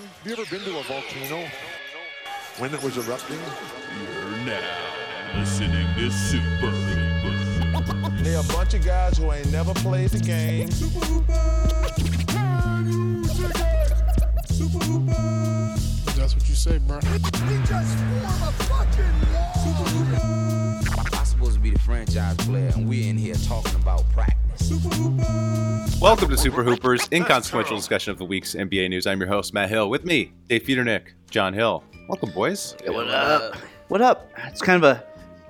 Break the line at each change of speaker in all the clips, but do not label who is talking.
Have you ever been to a volcano when it was erupting?
You're now listening to Super Hooper.
They're a bunch of guys who ain't never played the game. That's what you say, bro. We just formed a fucking loop.
I'm supposed to be the franchise player, and we're in here talking about practice.
Welcome to Super Hoopers, inconsequential discussion of the week's NBA news. I'm your host, Matt Hill. With me, Dave Feudernick, John Hill. Welcome, boys.
What up? What up? It's kind of a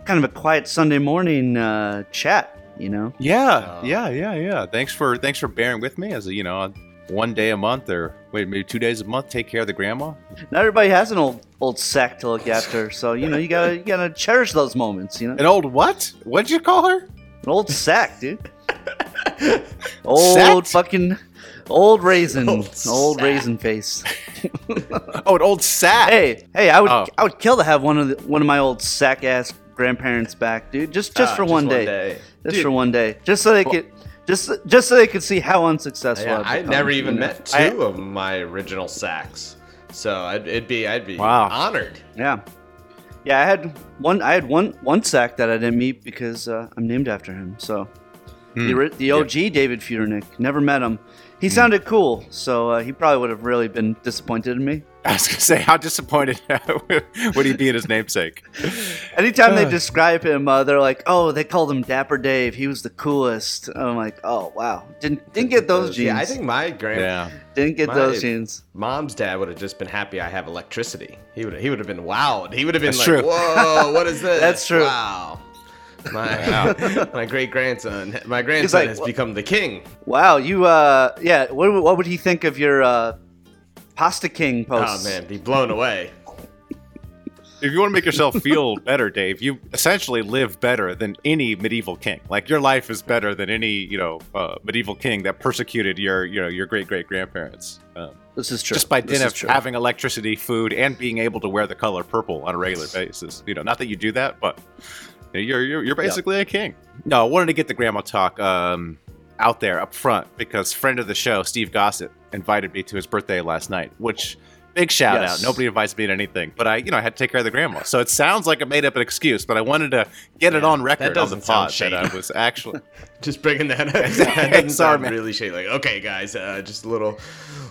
kind of a quiet Sunday morning uh, chat, you know.
Yeah, yeah, yeah, yeah. Thanks for thanks for bearing with me as a, you know one day a month or wait maybe two days a month. Take care of the grandma.
Not everybody has an old old sack to look after, so you know you gotta you gotta cherish those moments, you know.
An old what? What'd you call her?
An old sack, dude. old
Sacked?
fucking old raisin,
Old
old, raisin face.
Oh, an old sack.
hey, hey, I would
Oh.
I would kill to have one of the, one of my old sack ass grandparents back, dude. Just just
Ah,
for
just
one day.
day.
Just
Dude.
for one day, just so they could. Just, just so they could see how unsuccessful
Yeah,
I've
I never even met two of my original sacks, so I'd, it'd be I'd be
Wow.
honored.
Yeah, yeah. I had one. I had one one sack that I didn't meet because uh, I'm named after him. So
Hmm.
the, the OG David Feudernick. Never met him. He sounded cool, so uh, he probably would have really been disappointed in me.
I was gonna say how disappointed would he be in his namesake?
Anytime they describe him, uh, they're like, "Oh, they called him Dapper Dave. He was the coolest." I'm like, "Oh, wow, didn't didn't get those genes.
Yeah, I think my grand
Yeah.
didn't get
my-
those genes."
mom's dad would have just been happy I have electricity. He would he would have been wowed. He would have been
That's
like,
true.
"Whoa, what is this?"
That's true.
Wow. My my great grandson, my grandson
like,
has
"What?"
become the king.
Wow, you uh, yeah. What would- what would he think of your uh, Pasta King
post?
Oh
man, be blown away.
If you want to make yourself feel better, Dave, you essentially live better than any medieval king. Like your life is better than any you know uh, medieval king that persecuted your you know your great great grandparents. Um,
This is true.
just by dint of
true.
having electricity, food, and being able to wear the color purple on a regular basis. You know, not that you do that, but you know, you're you're, you're basically a king. No, I wanted to get the grandma talk um, out there up front because friend of the show, Steve Gossett, invited me to his birthday last night, which. Big shout
Yes.
out. Nobody invites me to anything, but I, you know, I had to take care of the grandma. So it sounds like I made up an excuse, but I wanted to get it on record on the pod that I was actually.
Just bringing that, that doesn't
Sorry,
sound
man.
really shady. Like, okay, guys, uh, just a little,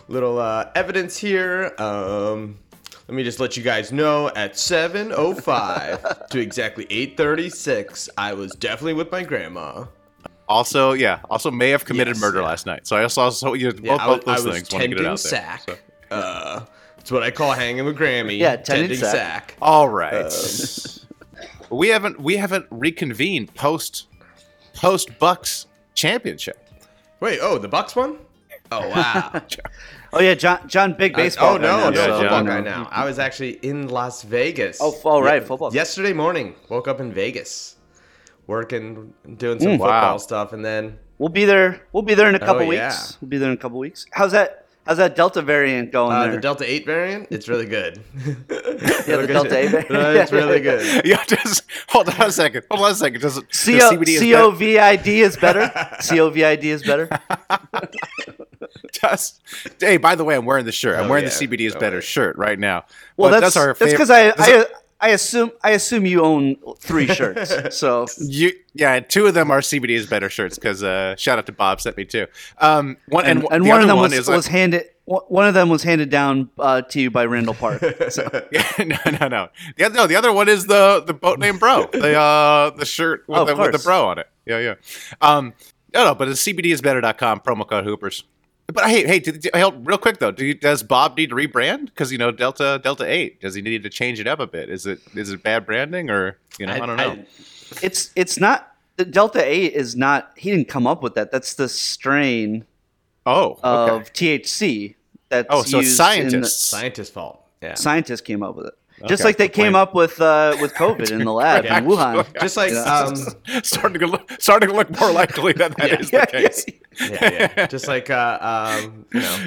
little uh, evidence here. Um, let me just let you guys know at 7:05 to exactly 8:36, I was definitely with my grandma.
Also, yeah, also may have committed
Yes,
murder
yeah.
last night. So I also, also you know,
Yeah,
both,
I was,
both those
I was
things. want to get it
tending
out there.
sack.
So-
Uh, it's what I call hanging with Grammy.
Yeah, tending sack.
sack.
All right.
Um,
we haven't we haven't reconvened post post Bucks championship.
Wait, oh, the Bucks one? Oh wow.
Oh yeah, John, John, big baseball.
oh no, no
Yeah,
football
you
guy now. I was actually in Las Vegas.
Oh, f- oh, football.
Yesterday morning, woke up in Vegas, working, doing some
Mm,
football
wow.
stuff, and then
We'll be there. We'll be there in a couple
Oh, yeah.
weeks. We'll be there in a couple weeks. How's that? How's that Delta variant going
uh,
there?
the Delta Eight variant. It's really good.
Yeah, the Delta eight variant.
Uh, it's really good.
Yeah, just hold on a second. Hold on a second. Does, it- does
C O
CBD is
C O V I D is better. C O V I D is better.
better- hey, by the way, I'm wearing the shirt. I'm
Oh,
wearing
yeah.
the CBD is
Oh,
better shirt right now.
Well,
But
that's
our
that's because I I, I assume I assume you own three shirts. So
You, yeah, two of them are CBD is better shirts because uh, shout out to Bob sent me two. Um, one and,
and, and one of them
one
was, was handed one of them was handed down uh, to you by Randall Park. So
Yeah, no, no, no. The other, no, the other one is the the boat name Bro. The uh the shirt with,
Oh,
the, with the bro on it. Yeah, yeah. Um, no, no, but it's cbdisbetter.com promo code Hoopers. But hey, hey, did, did- real quick though, do you, does Bob need to rebrand? Because you know Delta Delta Eight, does he need to change it up a bit? Is it is it bad branding or you know I, don't know.
it's it's not the Delta Eight is not. He didn't come up with that. That's the strain
oh, okay.
of THC. That's
Oh, so it's
used in the-
scientists.
Scientist fault. Yeah.
scientists came up with it. Just
Okay,
like they
good
came
point.
up with uh, with COVID in the lab in Wuhan.
Just like
Yeah.
um,
starting to look, starting to look more likely that that is
Yeah.
the case.
yeah, yeah. Just like uh, um, you know,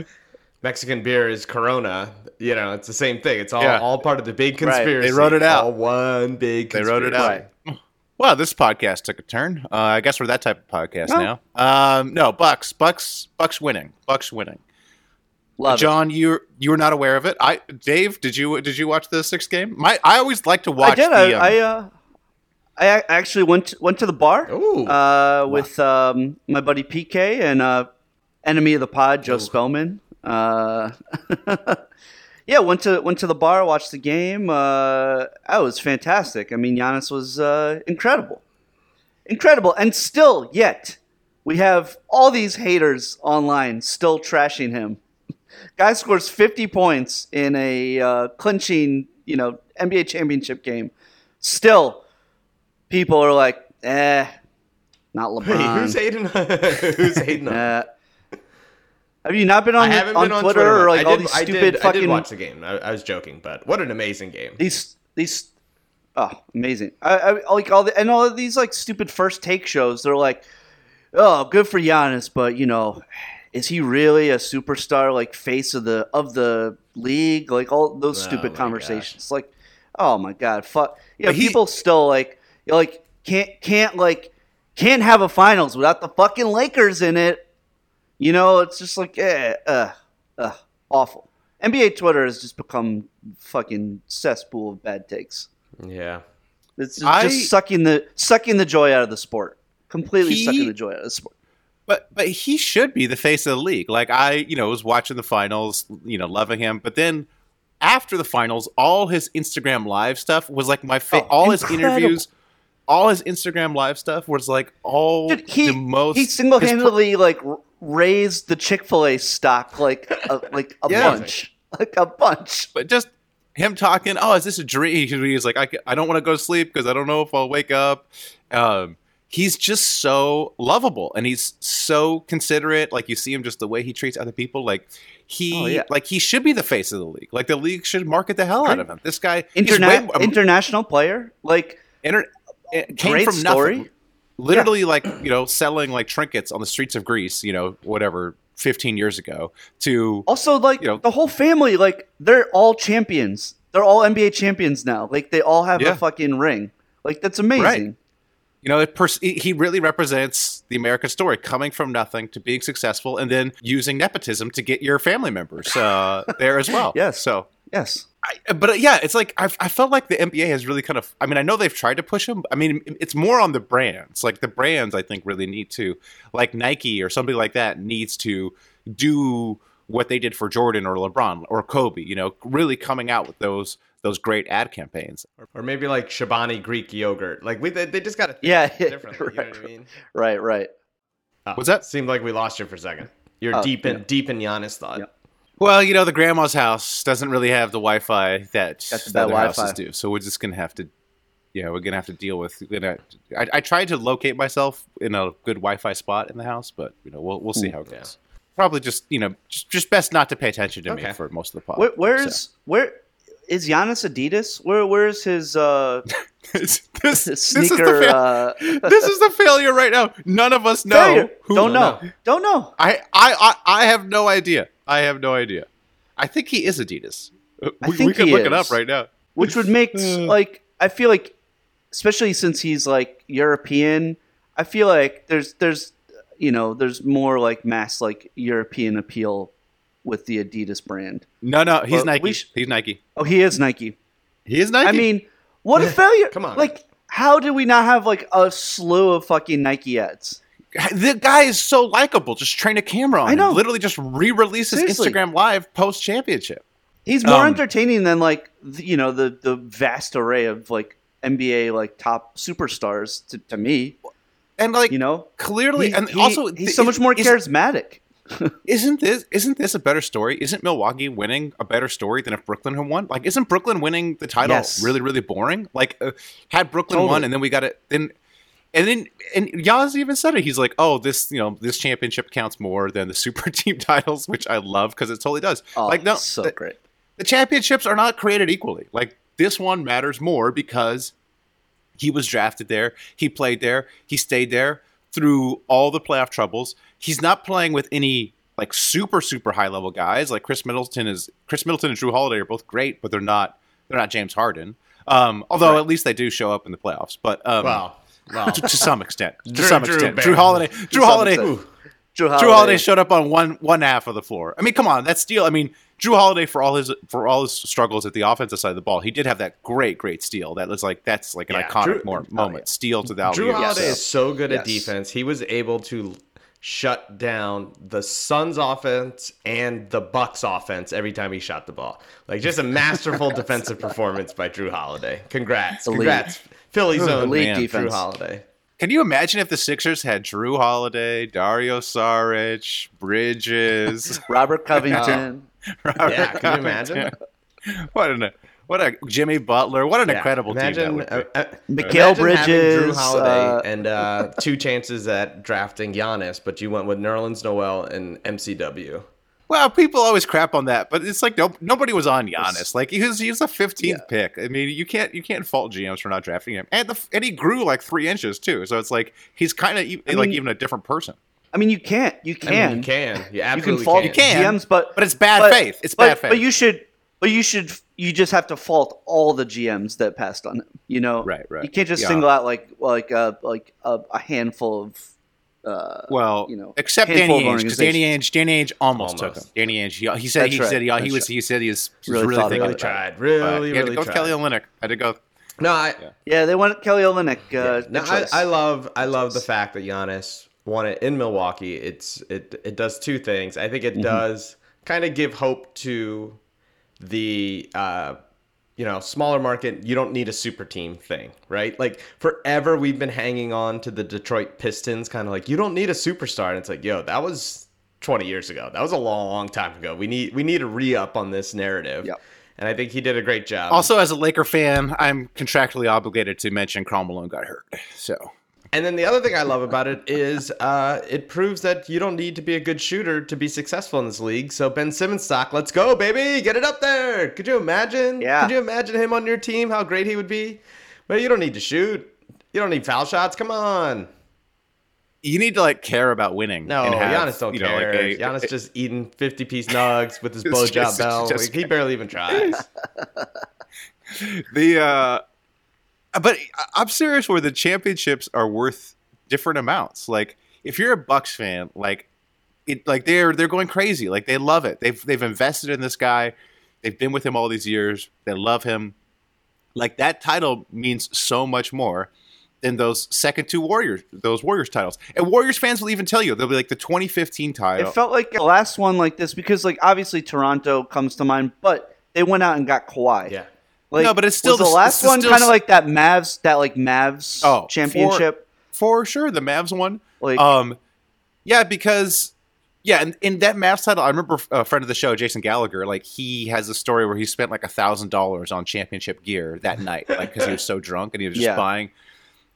Mexican beer is Corona. You know, it's the same thing. It's all
Yeah.
all part of the big
Right. They
wrote it out.
All one big.
They wrote it
conspiracy.
out. Well, this podcast took a turn. Uh, I guess we're that type of podcast
No.
now. Um, no, Bucks, Bucks, Bucks winning, Bucks winning.
Love it.
John, you you were not aware of it. I Dave, did you did you watch the sixth game? My I always like to watch.
I did.
The, um,
I, I, uh, I actually went went to the bar
Ooh.
uh, with um, my buddy PK and uh, enemy of the pod Joe Spellman. Uh, yeah, went to went to the bar, watched the game. Uh, that was fantastic. I mean, Giannis was uh, incredible, incredible, and still yet we have all these haters online still trashing him. Guy scores 50 points in a uh, clinching, you know, NBA championship game. Still, people are like, eh, not
Hey,
LeBron.
who's hating? who's hating?
Uh, have you not been on,
I haven't
on,
been on
Twitter,
Twitter,
or like
I
all
did,
these
I
stupid
did, I
fucking
did watch the game. I, I was joking, but what an amazing game.
these these oh amazing I, I like all the and all of these like stupid first take shows they're like oh good for Giannis but you know is he really a superstar like face of the of the league like all those
Oh
stupid
my
conversations like oh my god fuck yeah people still like you know, like can't can't like can't have a finals without the fucking Lakers in it you know it's just like eh, uh, uh, awful NBA Twitter has just become fucking cesspool of bad takes.
Yeah.
It's just,
I-
just sucking the sucking the joy out of the sport. Completely
He-
sucking the joy out of the sport.
But but he should be the face of the league. Like I, you know, was watching the finals, you know, loving him. But then after the finals, all his Instagram live stuff was like my fa-
Oh,
all his interviews, all his Instagram live stuff was like all
Dude, he
the most.
he single
pro-
handedly like raised the Chick fil A stock like a, like a
Yeah.
bunch, like a bunch.
but just him talking. Oh, is this a dream? He's like, I, I don't want to go to sleep because I don't know if I'll wake up. Um, he's just so lovable and he's so considerate. Like you see him just the way he treats other people. Like he,
Oh, yeah.
like he should be the face of the league. Like the league should market the hell out of him. This guy,
Interna-
way
international player, like
inter- eh, came
great
from
story.
nothing. Literally, like you know, selling like trinkets on the streets of Greece. You know, whatever, fifteen years ago. To
Also, like
You know-
the whole family, like they're all champions. They're all NBA champions now. Like they all have
Yeah.
a fucking ring. Like that's amazing.
Right. You know, it pers- he he really represents the American story, coming from nothing to being successful, and then using nepotism to get your family members uh, there as well.
Yes.
So,
Yes.
I, but uh, yeah, it's like I've, I felt like the NBA has really kind of. I mean, I know they've tried to push him. I mean, it's more on the brands. Like the brands, I think really need to, like Nike or somebody like that, needs to do what they did for Jordan or LeBron or Kobe. You know, really coming out with those those great ad campaigns.
Or maybe like Chobani Greek yogurt. Like we, they, they just got to think
Yeah,
differently. You know
right,
what I mean?
Right. Right.
Oh,
What's that?
Seemed like we lost you for a second. You're
Oh,
deep in
yeah.
deep in Giannis thought.
Yep.
Well, you know, the grandma's house doesn't really have the Wi-Fi that
the
other
Wi-Fi.
houses do, so we're just gonna have to, yeah, we're gonna have to deal with. We're gonna, I, I tried to locate myself in a good Wi-Fi spot in the house, but you know, we'll we'll see how it
Yeah.
goes. Probably just you know, just, just best not to pay attention to
Okay.
me for most of the pod.
Where, where's where is Giannis Adidas? Where where's his uh
this, this,
his
this is
sneaker? uh,
this is the failure right now. None of us know. who-
Don't know. Don't know.
I, I I I have no idea. I have no idea. I think he is Adidas. Uh, We, we
think
could
he
look it up right now.
Which would make like I feel like, especially since he's like European, I feel like there's there's you know there's more like mass like European appeal with the Adidas brand.
No, no, he's
Well,
Nike.
sh-
he's Nike.
Oh, he is Nike.
He is Nike.
I mean, what a failure!
Come on.
like how do we not have like a slew of fucking Nike ads?
the guy is so likable. Just train a camera on
I
him. Literally, just re-release his
Seriously.
Instagram live post championship.
He's more
Um,
entertaining than like the, you know the the vast array of like NBA like top superstars to, to me.
And like,
You know,
clearly,
He-
and
he-
also,
he's so much more
is-
charismatic.
Isn't this isn't this a better story? Isn't Milwaukee winning a better story than if Brooklyn had won? Like, isn't Brooklyn winning the title
Yes.
really really boring? Like, uh, had Brooklyn
Totally.
won, and then we got it then. And then, and Yaz even said it. He's like, "Oh, this, you know, this championship counts more than the super team titles," which I love because it totally does.
Oh,
like, no,
so
the-
great.
the championships are not created equally. Like this one matters more because he was drafted there, he played there, he stayed there through all the playoff troubles. He's not playing with any like super super high level guys. Like Khris Middleton is Khris Middleton and Jrue Holiday are both great, but they're not they're not James Harden. Um, although at least they do show up in the playoffs. But um,
Wow. Wow.
to, to some extent, to
Drew-
some
Drew
extent,
Bear.
Jrue Holiday, Drew
some
Holiday.
Jrue Holiday.
Jrue Holiday showed up on one one half of the floor. I mean, come on, that's steal. I mean, Jrue Holiday for all his for all his struggles at the offensive side of the ball, he did have that great, great steal. That was like that's like an
Yeah,
iconic
Drew-
more,
oh,
moment.
yeah.
Steal to the alley.
Jrue Holiday
Yes.
is so good at defense. He was able to shut down the Suns offense and the Bucks offense every time he shot the ball. Like just a masterful defensive performance by Jrue Holiday. Congrats.
Elite.
Congrats. Philly's own
Elite
man, Drew
defense.
Holiday.
Can you imagine if the Sixers had Jrue Holiday, Dario Saric, Bridges,
Robert Covington.
Robert
Yeah, can you
Covington?
imagine?
What an what a Jimmy Butler. What an
Yeah.
incredible
imagine,
team that
uh, uh,
Mikal
imagine having
Jrue
Holiday
uh,
and uh, two chances at drafting Giannis, but you went with Nerlens Noel and MCW.
Well, people always crap on that, but it's like no, nobody was on Giannis. Like he was, he was a fifteenth pick. I mean, you can't you can't fault GMs for not drafting him, and the and he grew like three inches too. So it's like he's kind of like
mean-
even a different person.
I mean, you can't. You
I
can.
mean, you can. You
You
absolutely
can fault
can.
can.
GMs, but
But it's bad faith. It's
but,
bad faith.
But you should. But you should. You just have to fault all the GMs that passed on him. You know.
Right, right.
You can't just
Yeah.
single out like like a like a, a handful of.
Well,
you know,
except Danny
of
Ainge, because Danny
organizations.
Ainge, Danny Ainge almost,
Almost.
took him. Danny Ainge, he, he said
That's
he
right.
said he, he was
right.
he said he was, he was
Really
really,
thought
thinking
about
Really
it.
it.
tried. Really,
had to
really
go
tried.
Kelly Olynyk. Had to go.
No, I,
Yeah, they went Kelly Olynyk. Uh,
no, I. I love I love the fact that Giannis won it in Milwaukee. It's it it does two things. I think
Mm-hmm.
it does kind of give hope to the uh you know smaller market. You don't need a super team thing, right? Like forever we've been hanging on to the Detroit Pistons, kind of like you don't need a superstar. And it's like, yo, that was 20 years ago. That was a long, long time ago. We need we need a re up on this narrative.
Yep.
And I think he did a great job.
Also, as a Laker fan, I'm contractually obligated to mention Karl Malone got hurt. So
And then the other thing I love about it is uh, it proves that you don't need to be a good shooter to be successful in this league. So Ben Simmons stock, let's go, baby, get it up there. Could you imagine?
Yeah.
Could you imagine him on your team? How great he would be. But you don't need to shoot. You don't need foul shots. Come on.
you need to like care about winning.
No,
have,
Giannis don't
you know,
care.
like, a-
Giannis just eating fifty piece nugs with his blowjob bell.
just-
Like, he barely even tries.
the uh Uh, but I- I'm serious where the championships are worth different amounts. Like if you're a Bucks fan, like it like they're they're going crazy. Like they love it. They've they've invested in this guy. They've been with him all these years. They love him. Like that title means so much more than those second two Warriors those Warriors titles. And Warriors fans will even tell you they'll be like the 2015 title.
It felt like the last one like this because like obviously Toronto comes to mind, but they went out and got Kawhi.
Yeah.
Like,
No, but it's still
the,
the-
last one kind of like that Mavs that like Mavs
Oh,
championship.
for sure the Mavs one.
Like
Um, yeah, because yeah, and in that Mavs title, I remember a friend of the show, Jason Gallagher. Like he has a story where he spent like a thousand dollars on championship gear that night, like because he was so drunk and he was just
Yeah.
buying.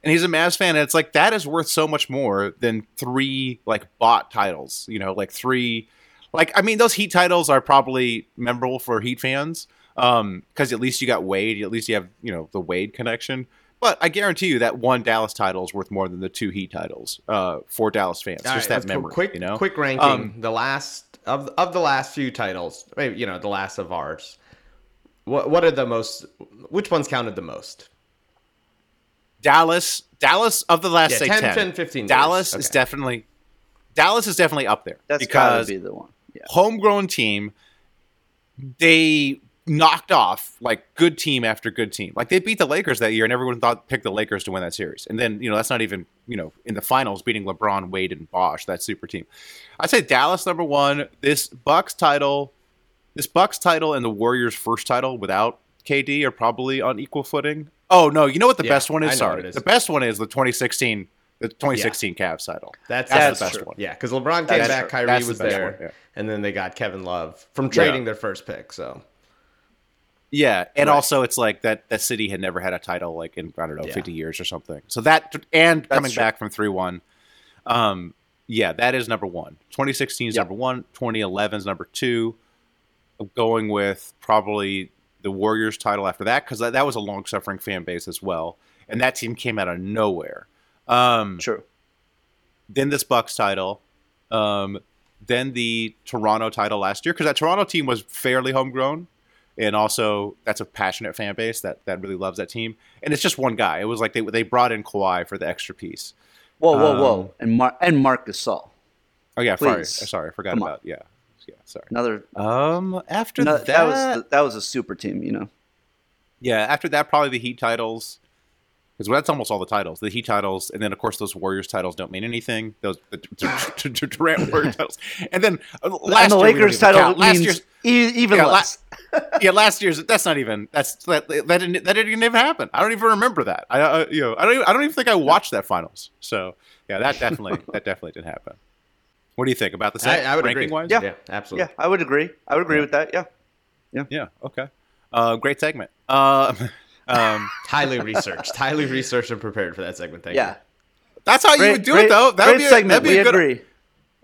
And he's a Mavs fan, and it's like that is worth so much more than three like bought titles. You know, like three. Like I mean, those Heat titles are probably memorable for Heat fans um because at least you got Wade, at least you have you know the Wade connection. But I guarantee you that one Dallas title is worth more than the two Heat titles uh, for Dallas fans.
All
just
right,
that
let's
memory,
Quick,
you know.
quick ranking.
Um,
the last of of the last few titles, maybe, you know, the last of ours. What what are the most? Which ones counted the most?
Dallas, Dallas of the last
Yeah,
say
10,
10,
10, 15 years.
Dallas is definitely Dallas is definitely up there
that's gotta
because
be the one. Yeah.
homegrown team. They knocked off like good team after good team. Like they beat the Lakers that year, and everyone thought picked the Lakers to win that series. And then you know that's not even you know in the finals beating LeBron, Wade, and Bosh, that super team. I'd say Dallas number one. This Bucks title, this Bucks title, and the Warriors first title without KD are probably on equal footing. Oh no, you know what the
Yeah,
best one is? Sorry,
it is.
the best one is the 2016, the 2016 Cavs title.
That's,
That's
that's,
the best
true.
one.
Yeah, because LeBron came
That's
back,
true.
Kyrie
That's
was
best
there,
one, yeah.
and then they got Kevin Love from trading
Yeah.
their first pick. So
Yeah, and
Right.
also it's like that that city had never had a title like in I don't know
Yeah.
fifty years or something. So that and coming
true.
back from three one, um, yeah, that is number one. Twenty sixteen is
Yep.
number one. Twenty eleven is number two. I'm going with probably the Warriors title after that because that, that was a long suffering fan base as well, and that team came out of nowhere. Um,
True.
then this Bucks title, um, then the Toronto title last year because that Toronto team was fairly homegrown, and also that's a passionate fan base that that really loves that team. And it's just one guy. It was like they they brought in Kawhi for the extra piece.
Whoa, whoa,
Um,
whoa, and Mar- and Marc Gasol.
Oh yeah, sorry,
Please.
sorry, I forgot about yeah, yeah, sorry.
Another
Um, after
no,
that,
that was that was a super team, you know.
yeah, after that probably the Heat titles, because that's almost all the titles. The Heat titles, and then of course those Warriors titles don't mean anything. Those the, the, the Durant Warrior titles, and then uh, last
and the
year
Lakers title
last
means
year's
e- even
Yeah, la-
less.
yeah, last year's that's not even that's that that didn't that didn't even happen. I don't even remember that. I uh, you know I don't even, I don't even think I watched that finals. So yeah, that definitely that definitely didn't happen. What do you think about the
I,
set
I would
ranking
agree.
wise?
Yeah.
yeah, absolutely.
yeah, I would agree. I would agree with that. Yeah,
yeah. yeah, okay. Uh, great segment. Uh, um,
Highly researched, highly researched and prepared for that segment. Thank you.
Yeah.
that's how you would do
great,
it though. That would be a,
segment.
that'd be
we
a good.
agree.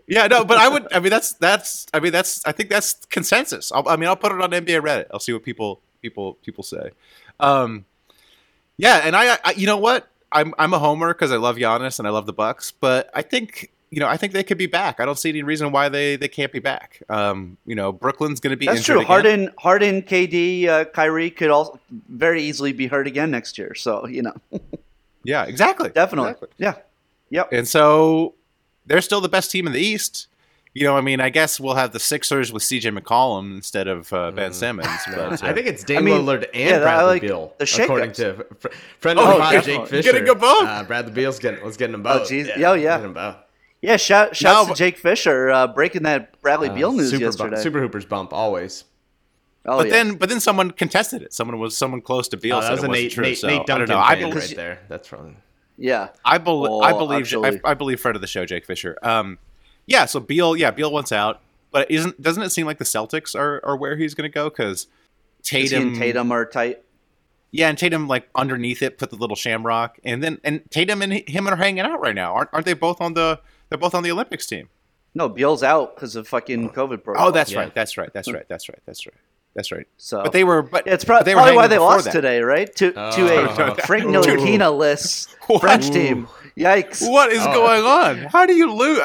Yeah, no, but I would. I mean, that's that's. I mean, that's. I think that's consensus. I'll, I mean, I'll put it on NBA Reddit. I'll see what people people people say. Um, yeah, and I, I you know what? I'm I'm a homer because I love Giannis and I love the Bucks, but I think you know I think they could be back. I don't see any reason why they they can't be back. Um, you know, Brooklyn's going to be
That's
injured
true.
again.
Harden, Harden, KD, uh, Kyrie could also very easily be hurt again next year. So you know,
Yeah, exactly.
definitely.
Exactly.
Yeah. Yep.
And so they're still the best team in the East. You know, I mean, I guess we'll have the Sixers with CJ McCollum instead of uh, Ben Simmons. But, uh.
I think it's Dame
I mean,
Lillard and
yeah, I
Bradley
like
Beal,
the
according
shakeups.
to fr- friend of
Oh,
the pod,
definitely.
Jake Fisher.
Getting them both.
Uh, Bradley Beal's getting was getting them both.
geez. Yeah, yeah.
Getting them both.
Yeah. Shout shouts
No,
to Jake Fisher uh, breaking that Bradley Beal news
Super,
yesterday.
bump, Super Hoopers bump always.
oh,
but
yeah.
then, but then someone contested it. Someone was someone close to Beal
Oh,
said
that was
it
a
wasn't
Nate,
true.
Nate,
so
Nate
I don't know. I,
fan
bel-
right there. That's from.
yeah.
I, bel-
Oh,
I believe
actually.
I, I believe friend of the show, Jake Fisher. Um, yeah. So Beal, yeah, Beal wants out, but isn't doesn't it seem like the Celtics are, are where he's going to go? Because
Is he
Tatum,
and Tatum are tight.
yeah, and Tatum like underneath it put the little shamrock, and then and Tatum and him are hanging out right now. Aren't aren't they both on the? They're both on the Olympics team.
No, Beal's out because of fucking oh. COVID protocol.
Oh, that's
Yeah.
right. That's right. That's right. That's right. That's right. That's right.
So
But they were. But
Yeah, it's
but they were
probably why they lost
that.
today, right? To oh. to
Oh.
a Frank Ntilikina-less French team. Yikes!
What is
Oh.
going on? How do you lose?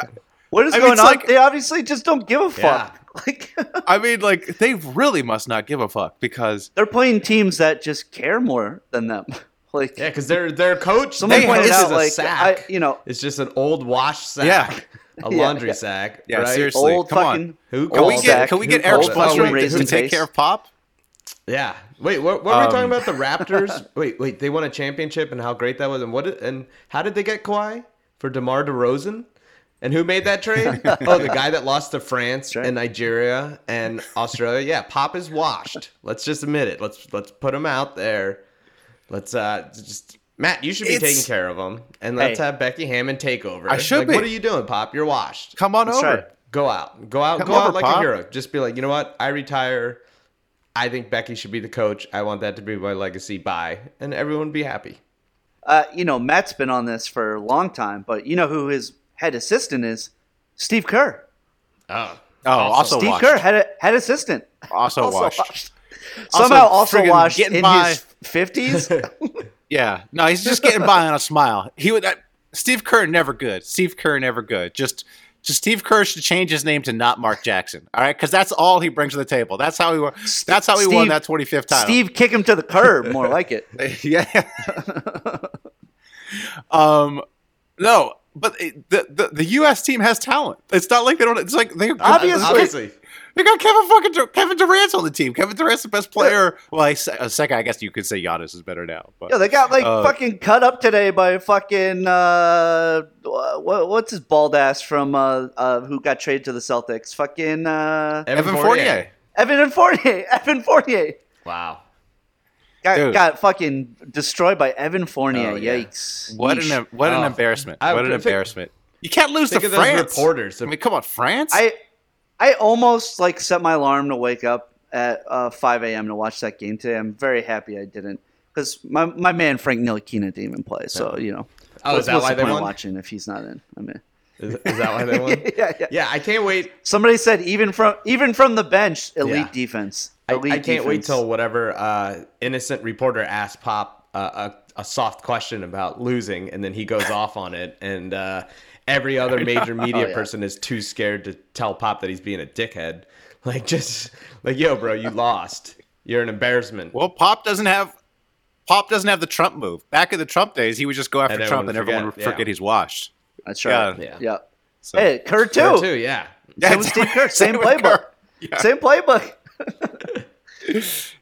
What is
I
going
it's
on?
like-
they obviously just don't give a fuck. Like
I mean, like they really must not give a fuck because
they're playing teams that just care more than them. Like
Yeah, because their their coach
someone
they
pointed
this
out,
is a
like
sack.
I, you know,
it's just an old wash sack.
Yeah.
A laundry
yeah.
sack.
Yeah,
right?
seriously.
old
come on.
Who
can we get
sack,
can we
Who
get Erik
calls that?
fucking
Spoelstra
raisin
to take care of Pop?
Yeah. Wait, what, what were we talking
Um,
about? The Raptors? wait, wait. They won a championship and how great that was. And what? Did, and how did they get Kawhi for Demar Derozan? And who made that trade? oh, the guy that lost to France
right.
and Nigeria and Australia. Yeah, Pop is washed. Let's just admit it. Let's let's put him out there. Let's uh just Matt. You should be
It's-
taking care of him, and let's
Hey.
have Becky Hammon take over.
I should
like,
be.
What are you doing, Pop? You're washed.
Come on
That's
over.
Go out. Go out.
Come
go out like
Pop.
a hero. Just be like, you know what? I retire. I think Becky should be the coach. I want that to be my legacy. Bye. And everyone would be happy.
uh, you know, Matt's been on this for a long time, but you know who his head assistant is? Steve Kerr.
Oh.
Oh, also
Steve
washed.
Kerr, head head assistant.
Also, washed.
Somehow also,
friggin'
washed
getting
in
by-
his fifties.
Yeah, no, he's just getting by on a smile. He would. Uh, Steve Kerr never good. Steve Kerr never good. Just, just Steve Kerr should change his name to not Mark Jackson. All right, because that's all he brings to the table. That's how he won. That's how he won that 25th title.
Steve kick him to the curb, more like it.
yeah. um, no, but it- the, the the U.S. team has talent. It's not like they don't. It's like they
Obviously.
Obviously.
They got Kevin fucking Dur- Kevin Durant on the team. Kevin Durant's the best player. Well, I, se- a second, I guess you could say Giannis is better now. But
Yeah, they got like
Uh,
fucking cut up today by fucking uh, what, what's his bald ass from uh, uh, who got traded to the Celtics? Fucking uh,
Evan Fournier.
Evan and Fournier. Evan Fournier
Wow.
got
Dude.
got fucking destroyed by Evan Fournier.
Oh, yeah.
Yikes!
What
Yeesh.
an what an
Oh.
embarrassment!
I-
what an embarrassment! You can't lose
Think
to
of those
France.
reporters.
I mean, come on, France.
I I almost like set my alarm to wake up at uh, 5 a.m. to watch that game today. I'm very happy I didn't because my, my man Frank Ntilikina didn't even play. So you know,
Oh,
what's,
is that why
the
they
point of
won?
watching if he's not in? I mean,
Is, is that why they won?
yeah, yeah.
Yeah, I can't wait.
Somebody said even from even from the bench, elite
Yeah.
defense.
I,
Elite
I can't wait
defense.
till whatever uh, innocent reporter asks Pop uh, a, a soft question about losing, and then he goes off on it, and uh, every other oh, major media
Oh, yeah.
person is too scared to tell Pop that he's being a dickhead. Like, just like, yo, bro, you lost. You're an embarrassment.
well, Pop doesn't have Pop doesn't have the Trump move. Back in the Trump days, he would just go after
And
Trump, and
would
everyone would
forget,
forget
yeah.
he's washed.
That's right.
Yeah.
Yeah.
So.
Hey, Kerr too.
Kerr too, yeah.
Same with Steve Kerr. Same
with
playbook.
Kerr. Yeah.
Same playbook.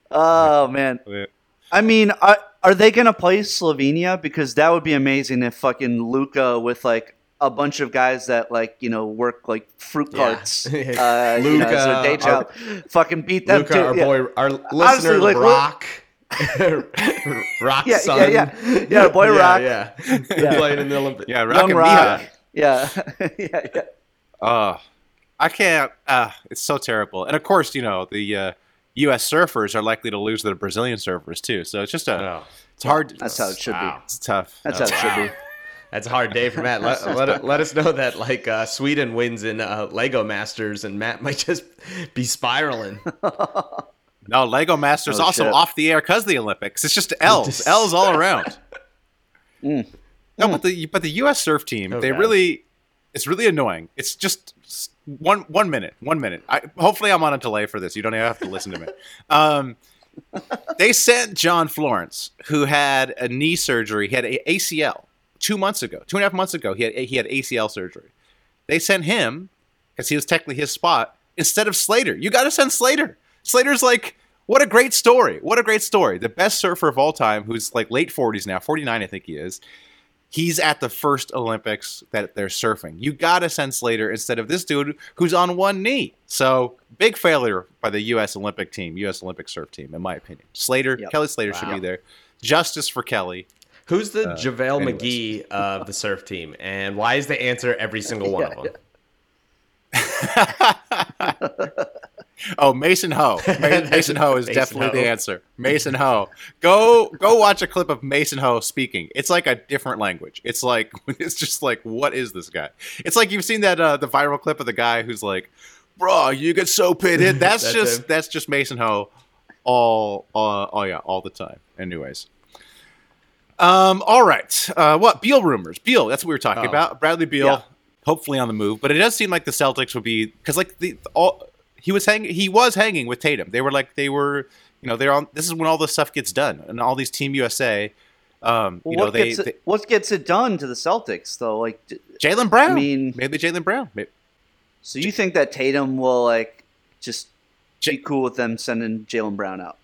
oh man. I mean, are, are they going to play Slovenia? Because that would be amazing if fucking Luka with like a bunch of guys that like you know work like fruit
Yeah.
carts, uh, you know, as their
Luka,
day job, fucking beat them
Luka,
too.
our
yeah.
boy, our listener,
like, look-
Rock. Rock
Yeah,
son.
yeah, yeah. Yeah, boy Rock.
Yeah,
Yeah.
Playing in the Olympics.
Yeah, Rock
Young
and
Rock. Yeah, yeah, yeah.
Oh, I can't. Uh, it's so terrible. And of course, you know the uh, U.S. surfers are likely to lose to the Brazilian surfers too. So it's just a.
Oh,
It's hard.
That's how it should
Wow.
be.
It's tough.
That's how it should be.
That's a hard day for Matt. Let, let, let us know that like uh, Sweden wins in uh, Lego Masters, and Matt might just be spiraling.
No, Lego Masters
Oh,
also
shit.
off the air because of the Olympics. It's just L's, L's all around. No, but the but the U.S. surf team,
Oh,
they
God.
really, it's really annoying. It's just one one minute, one minute. I, hopefully, I'm on a delay for this. You don't even have to listen to me. Um, they sent John Florence, who had a knee surgery, he had a ACL two months ago, two and a half months ago. He had he had ACL surgery. They sent him because he was technically his spot instead of Slater. You got to send Slater. Slater's like, what a great story. What a great story. The best surfer of all time, who's like late 40s now, 49, I think he is. He's at the first Olympics that they're surfing. You got to send Slater instead of this dude who's on one knee. So big failure by the U.S. Olympic team, U.S. Olympic surf team, in my opinion. Slater,
Yep.
Kelly Slater should be there. Justice for Kelly.
Who's the JaVale
anyways.
McGee of the surf team, and why is the answer every single one of them?
Oh, Mason Ho. Ma- Mason Ho is
Mason
definitely
Ho.
the answer. Mason Ho. Go go watch a clip of Mason Ho speaking. It's like a different language. It's like it's just like what is this guy? It's like you've seen that uh, the viral clip of the guy who's like, "Bro, you get so pitted." That's,
That's
just
him.
that's just Mason Ho all uh, oh yeah, all the time. Anyways. Um all right. Uh what Beal rumors. Beal, that's what we were talking
Oh.
about. Bradley Beal
Yeah.
hopefully on the move, but it does seem like the Celtics would be cuz like the all he was hanging he was hanging with Tatum. They were like they were you know they're on this is when all this stuff gets done and all these team USA um
Well,
you know
what
they,
gets
they
what gets it done to the Celtics though? Like,
Jaylen Brown
I mean-
maybe Jaylen Brown Maybe-
so you think that Tatum will like just
J-
be cool with them sending Jaylen Brown out?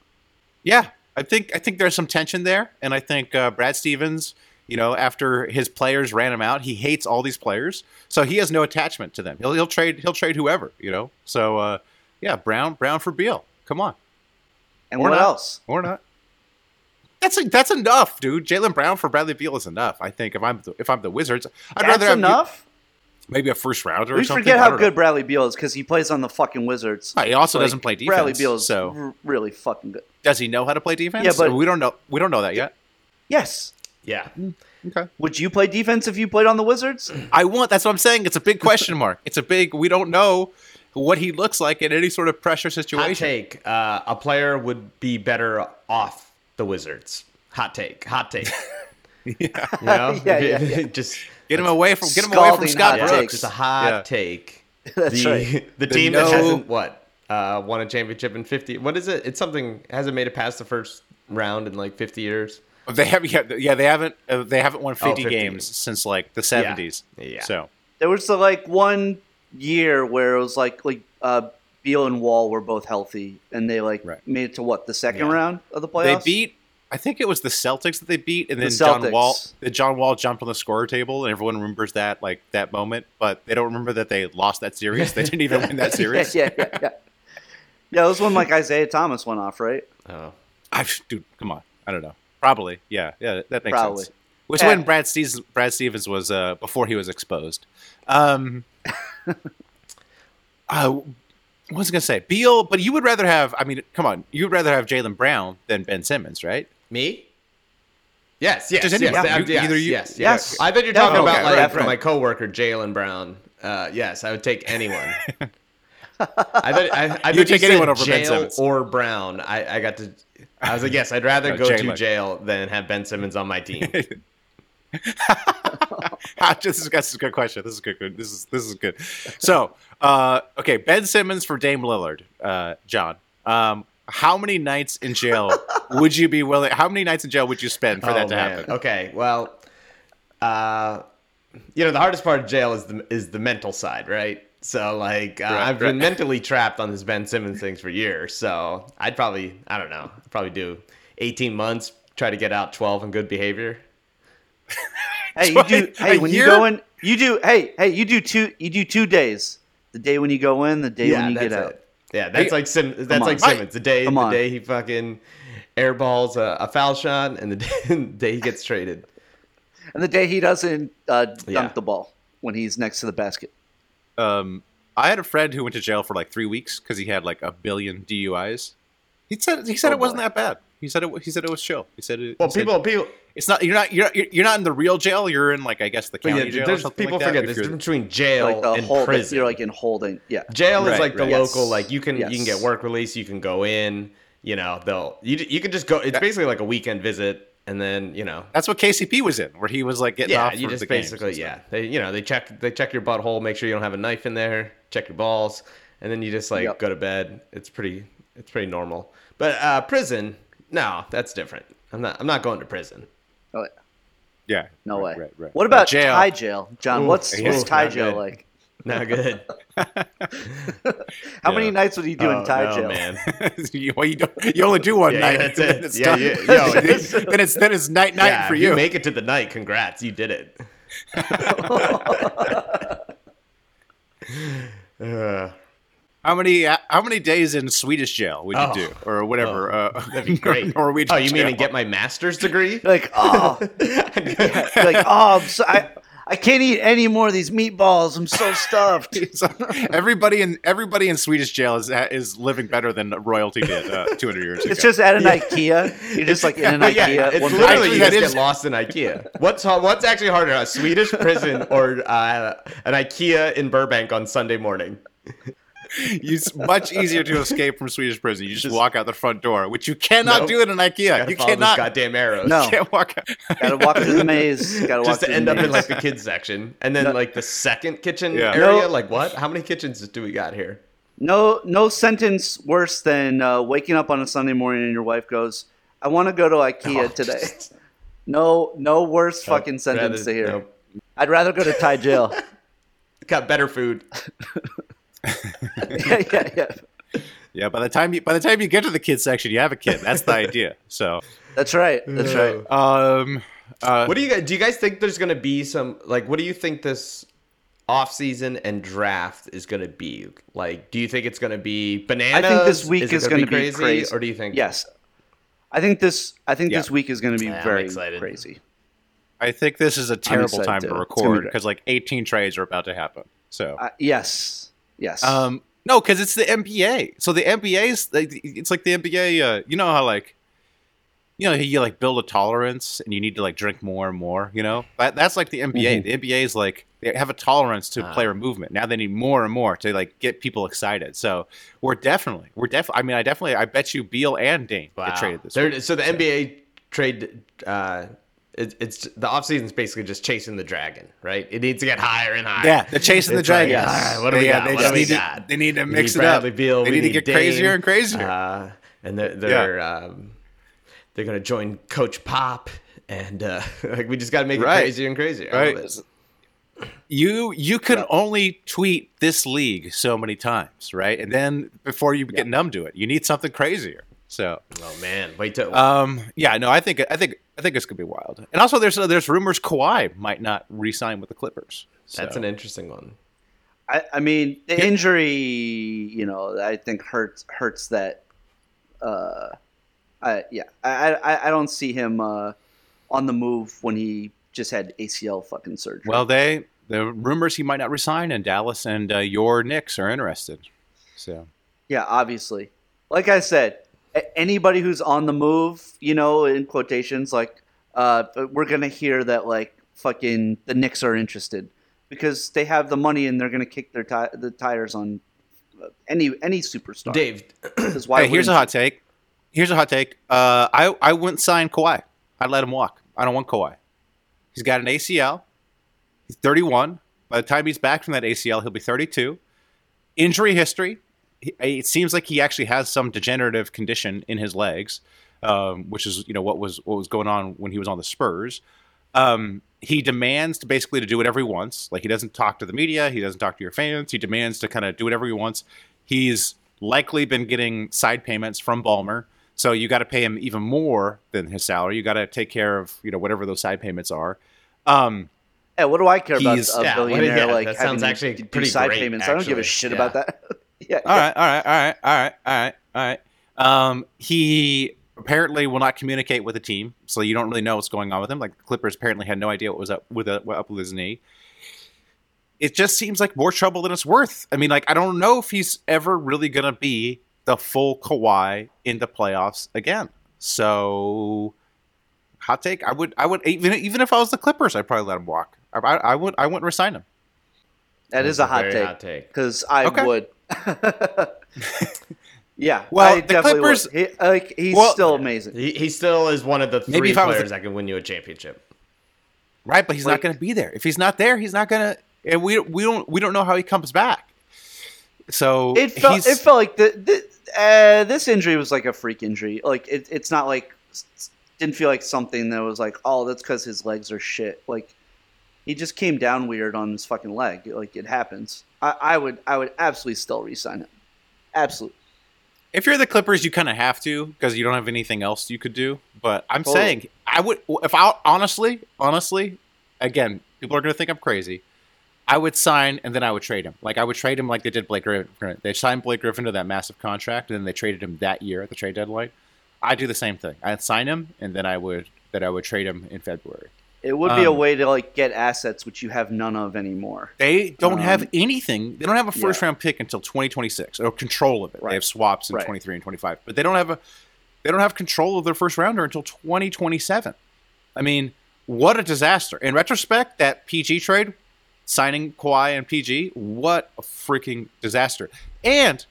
Yeah, I think I think there's some tension there, and I think uh, Brad Stevens, you know, after his players ran him out, he hates all these players, so he has no attachment to them. He'll he'll trade he'll trade whoever, you know. So uh, yeah, Brown Brown for Beal. Come on,
And
Or
what
not.
else?
or not. That's that's enough, dude. Jaylen Brown for Bradley Beal is enough. I think if I'm the, if I'm the Wizards, I'd
That's
rather have you-
enough.
maybe a first rounder. or
We
something.
forget how good
know.
Bradley Beal is because he plays on the fucking Wizards.
He also
Like,
doesn't play defense.
Bradley Beal is
so
r- really fucking good.
Does he know how to play defense?
Yeah, but-
we don't know. We don't know that yet.
Yes.
Yeah,
Okay.
Would you play defense if you played on the Wizards?
I want. That's what I'm saying. It's a big question mark. It's a big. We don't know what he looks like in any sort of pressure situation.
hot take: uh, a player would be better off the Wizards. Hot take. Hot take. yeah. You know?
Yeah, yeah, yeah.
just
Get him away from. Get him away from Scott Brooks.
takes.
just a hot
Yeah.
take.
That's
the,
right.
The
The
team
no-
that hasn't what uh, won a championship in fifty. What is it? It's something hasn't made it past the first round in like fifty years.
They have. Yeah, yeah they haven't. Uh, they haven't won 50,
50
games
games.
since like the 70s.
Yeah.
So
There was the like one year where it was like like uh, Beal and Wall were both healthy and they like
Right.
made it to what the second
Yeah.
round of the playoffs.
they beat. I think it was the Celtics that they beat, and
The
then John Wall. John Wall jumped on the scorer table, and everyone remembers that like that moment. But they don't remember that they lost that series. They didn't even win that series.
yeah, yeah, yeah, yeah. Yeah, it was when like Isaiah Thomas went off, right?
Oh.
I, dude, come on. I don't know. Probably. Yeah. Yeah. That makes
Probably.
sense. Which
Yeah.
when Brad Stevens, Brad Stevens was uh, before he was exposed. Um, uh, what was I gonna say? Beal, but you would rather have. I mean, come on, you would rather have Jaylen Brown than Ben Simmons, right?
Me? Yes, yes,
Just
yes,
anybody. You-
yes,
either you-
yes, yes,
Yes.
I bet you're
Yeah,
talking
okay,
about like
right, right.
my coworker Jalen Brown. Uh, yes, I would take anyone. I bet I, I bet
take anyone over Ben Simmons.
or Brown. I, I got to. I was like, yes, I'd rather
No,
go to
Jalen.
jail than have Ben Simmons on my team.
this, is, this is a good question. This is good. good. This is this is good. So, uh, okay, Ben Simmons for Dame Lillard, uh, John. Um, how many nights in jail would you be willing? How many nights in jail would you spend for that
Oh,
to
man.
happen?
Okay, well, uh, you know the hardest part of jail is the is the mental side, right? So like uh,
Right,
I've been mentally trapped on this Ben Simmons things for years. So I'd probably I don't know probably do eighteen months, try to get out twelve in good behavior.
Hey, you do. Hey, when you go in, you do. Hey, hey, you do two. You do two days. The day when you go in, the day
yeah,
when you
that's
get out.
it. Yeah, that's
Hey,
like Sim. That's
on.
like Simmons. The day the day he fucking airballs a, a foul shot, and the day, the day he gets traded.
And the day he doesn't uh, dunk
Yeah.
the ball when he's next to the basket.
Um, I had a friend who went to jail for like three weeks because he had like a billion DUIs. He said he said
Oh,
it wasn't
boy.
that bad. He said it. He said it was chill. He said it.
Well,
he said-
people people
It's not. You're not. You're not. You're not in the real jail. You're in like I guess the county
yeah,
jail.
there's
something
people
like
forget
if
there's
you're-
difference between jail
Like the
and
hold.
prison.
You're like in holding. Yeah.
Jail is
Right,
like the
right.
local,
Yes.
like you can you can get work release, you can go in. You know, they'll you you can just go. It's basically like a weekend visit, and then you know,
That's what KCP was in, where he was like getting
yeah,
off.
you
for
just
the games
basically
and stuff.
yeah, they you know they check they check your butthole, make sure you don't have a knife in there, check your balls, and then you just like
Yep.
go to bed. It's pretty it's pretty normal. But uh, prison, no, that's different. I'm not I'm not going to prison.
Oh, yeah.
Yeah.
No
right,
way.
Right, right.
What about
jail?
Thai jail, John?
Ooh,
what's what's Thai jail
good.
like?
Not good.
How
Yeah.
many nights would you do
oh,
in Thai
no,
jail?
man.
you, well, you, don't, you only do one
Yeah,
night.
yeah, that's it.
then It's
Yeah,
done.
you- yo,
then, it's, then it's then it's night night
yeah,
for
if
you.
make it to the night. Congrats, you did it. Uh,
How many how many days in Swedish jail would you
Oh.
do, or whatever? uh,
that'd be great.
Norwegian
oh, you mean to
jail.
get my master's degree?
Like, oh, like, oh, I'm so, I, I can't eat any more of these meatballs. I'm so stuffed.
Everybody in everybody in Swedish jail is is living better than royalty did uh, 200 years ago.
It's just at an IKEA. You're just like in an
But
IKEA.
yeah, it's
one
literally you just
is-
get lost in IKEA. What's what's actually harder, a Swedish prison or uh, an IKEA in Burbank on Sunday morning?
It's much easier to escape from Swedish prison. You just, walk out the front door, which you cannot
Nope.
do in an IKEA.
Gotta
You
follow those
cannot.
goddamn arrows.
No.
You can't walk out.
Gotta walk through the maze. Gotta walk
Just to end
the
up in like the kids section, and then like the second kitchen
Yeah.
area.
No.
Like what? How many kitchens do we got here?
No, no sentence worse than uh, waking up on a Sunday morning and your wife goes, "I want to go to IKEA
Oh,
today."
just-
No, no worse fucking sentence
rather-
to hear.
nope.
I'd rather go to Thai jail.
Got better food.
yeah, yeah, yeah.
Yeah, by the time you by the time you get to the kids section, you have a kid. That's the idea. So,
That's right. That's right.
um, uh,
What do you guys? Do you guys think there's gonna be some like? What do you think this off season and draft is gonna be like? Do you think it's gonna be bananas?
I think this week is,
gonna
going to be crazy.
or do you think?
Yes. I think this. I think
Yeah.
this week is going to be
Yeah,
very
excited.
crazy.
I think this is a terrible time to
gonna
record because like 18 trades are about to happen. So,
Uh, yes. Yes.
um, no, because it's the NBA. So the NBA's like, it's like the NBA. Uh, you know how like, you know, you like build a tolerance and you need to like drink more and more. You know, that, that's like the NBA.
Mm-hmm.
The NBA is like they have a tolerance to player movement. Now they need more and more to like get people excited. So we're definitely, we're definitely. I mean, I definitely, I bet you Beal and Dame
Wow.
get traded this.
So the NBA trade. Uh, it, it's the offseason is basically just chasing the dragon, right? It needs to get higher and higher.
Yeah, they're chasing the
It's like,
dragon.
all right, what do we
yeah,
got?
They
What
just
do we
need
got?
to. They need to mix
need
it up.
Beal,
they
we
need to get
Dame,
crazier and crazier.
Uh, and they're, they're um, they're gonna join Coach Pop, and uh, like we just got to make it
Right.
crazier and crazier.
Right. you you can only tweet this league so many times, right? And then before you get numb to it, you need something crazier. So,
Oh man, wait till
um, yeah, no, I think I think I think it's gonna be wild. And also, there's there's rumors Kawhi might not re-sign with the Clippers. So.
that's an interesting one.
I, I mean, the injury, you know, I think hurts hurts that. Uh, I yeah, I I, I don't see him uh, on the move when he just had ACL fucking surgery.
well. They the rumors he might not resign, and Dallas and uh, your Knicks are interested. So
yeah, obviously, like I said, a- anybody who's on the move, you know, in quotations, like, uh, we're gonna hear that like fucking the Knicks are interested because they have the money and they're gonna kick their ti- the tires on uh, any any superstar.
Dave,
hey, here's a hot take. Here's a hot take. Uh, I I wouldn't sign Kawhi. I'd let him walk. I don't want Kawhi. He's got an ACL. He's 31. By the time he's back from that ACL, he'll be 32. Injury history. It seems like he actually has some degenerative condition in his legs, um, which is you know what was what was going on when he was on the Spurs. Um, he demands to basically to do whatever he wants. Like he doesn't talk to the media, he doesn't talk to your fans. He demands to kind of do whatever he wants. He's likely been getting side payments from Ballmer, so you got to pay him even more than his salary. You got to take care of you know whatever those side payments are. Um,
Yeah, what do I care about a
yeah,
billionaire
yeah,
like
that
having
sounds actually pretty
side
great,
payments? I don't give a shit
Yeah.
about that. yeah,
all right, all right, all right, all right, all right, all right. Um, he apparently will not communicate with the team, so you don't really know what's going on with him. Like the Clippers apparently had no idea what was up with uh, what up with his knee. It just seems like more trouble than it's worth. I mean, like I don't know if he's ever really gonna be the full Kawhi in the playoffs again. So, hot take. I would, I would even even if I was the Clippers, I'd probably let him walk. I, I, I would, I wouldn't resign him.
that is
That's
a hot take
hot take.
because I
Okay.
would. yeah,
Well,
I
the
definitely.
Clippers-
He, like he's
Well-
still amazing.
He, he still is one of the
Maybe
three
if I was
players that can win you a championship.
Right, but he's
Like-
not going to be there. If he's not there, he's not going to. And we we don't we don't know how he comes back. So
It felt it felt like the, the uh, this injury was like a freak injury. Like it, it's not like didn't feel like something that was like oh that's because his legs are shit. Like he just came down weird on his fucking leg. Like it happens. I, I would I would absolutely still resign him. Absolutely.
if you're the Clippers, you kind of have to because you don't have anything else you could do. But I'm
Totally.
saying I would if I honestly honestly again people are going to think I'm crazy. I would sign and then I would trade him. Like I would trade him like they did Blake Griffin. They signed Blake Griffin to that massive contract and then they traded him that year at the trade deadline. I'd do the same thing. I'd sign him and then I would that I would trade him in February.
It would be a
Um,
way to like get assets which you have none of anymore.
They don't
Um,
have anything. They don't have a first
yeah.
round pick until 2026 or control of it.
Right.
They have swaps in
Right.
23 and 25, but they don't have a they don't have control of their first rounder until 2027. I mean, what a disaster. In retrospect, that PG trade signing Kawhi and PG, what a freaking disaster. And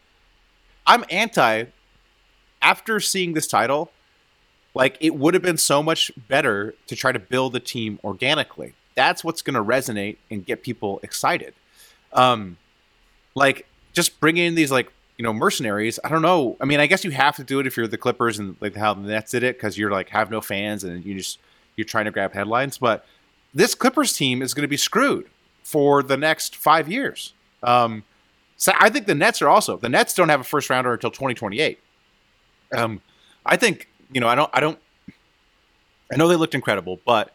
I'm anti after seeing this title, like it would have been so much better to try to build the team organically. That's what's going to resonate and get people excited. Um, like just bring in these like you know mercenaries. I don't know. I mean, I guess you have to do it if you're the Clippers and like how the Nets did it because you're like have no fans and you just you're trying to grab headlines. But this Clippers team is going to be screwed for the next five years. Um, so I think the Nets are also the Nets don't have a first rounder until 2028. Um, I think you know I don't I don't I know they looked incredible, but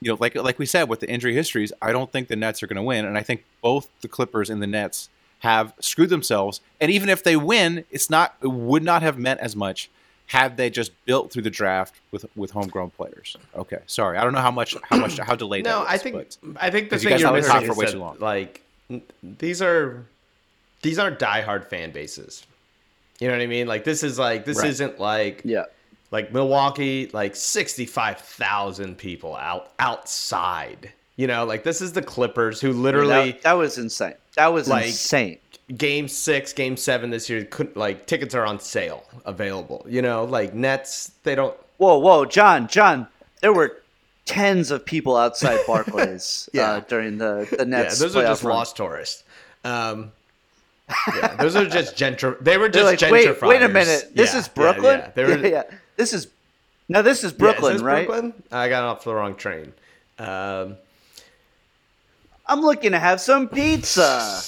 you know like like we said with the injury histories, I don't think the Nets are going to win, and I think both the Clippers and the Nets have screwed themselves. And even if they win, it's not it would not have meant as much had they just built through the draft with with homegrown players. Okay, sorry, I don't know how much how much how delayed.
No,
that
I think
but-
I think the
'Cause you
thing
guys
you're missing
for
is
way
that,
too long.
like these are these aren't diehard fan bases. You know what I mean? Like this is like this
Right.
isn't like
Yeah.
Like Milwaukee, like sixty five thousand people out outside. You know, like this is the Clippers who literally
that, that was insane. That was
Like-
insane.
game six, game seven this year couldn't like tickets are on sale available. You know, like Nets they don't
Whoa, whoa, John, John. There were tens of people outside Barclays
Yeah.
uh, during the the
yeah,
Nets.
those are just
run.
lost tourists. Um yeah, those are just gentr. They were just
like, wait,
gentrifiers.
wait a minute. This
Yeah,
is Brooklyn.
Yeah, They were,
yeah, yeah. This is no, this is
Yeah, is
Brooklyn,
this
right?
Brooklyn? I got off the wrong train. Um,
I'm looking to have some pizza.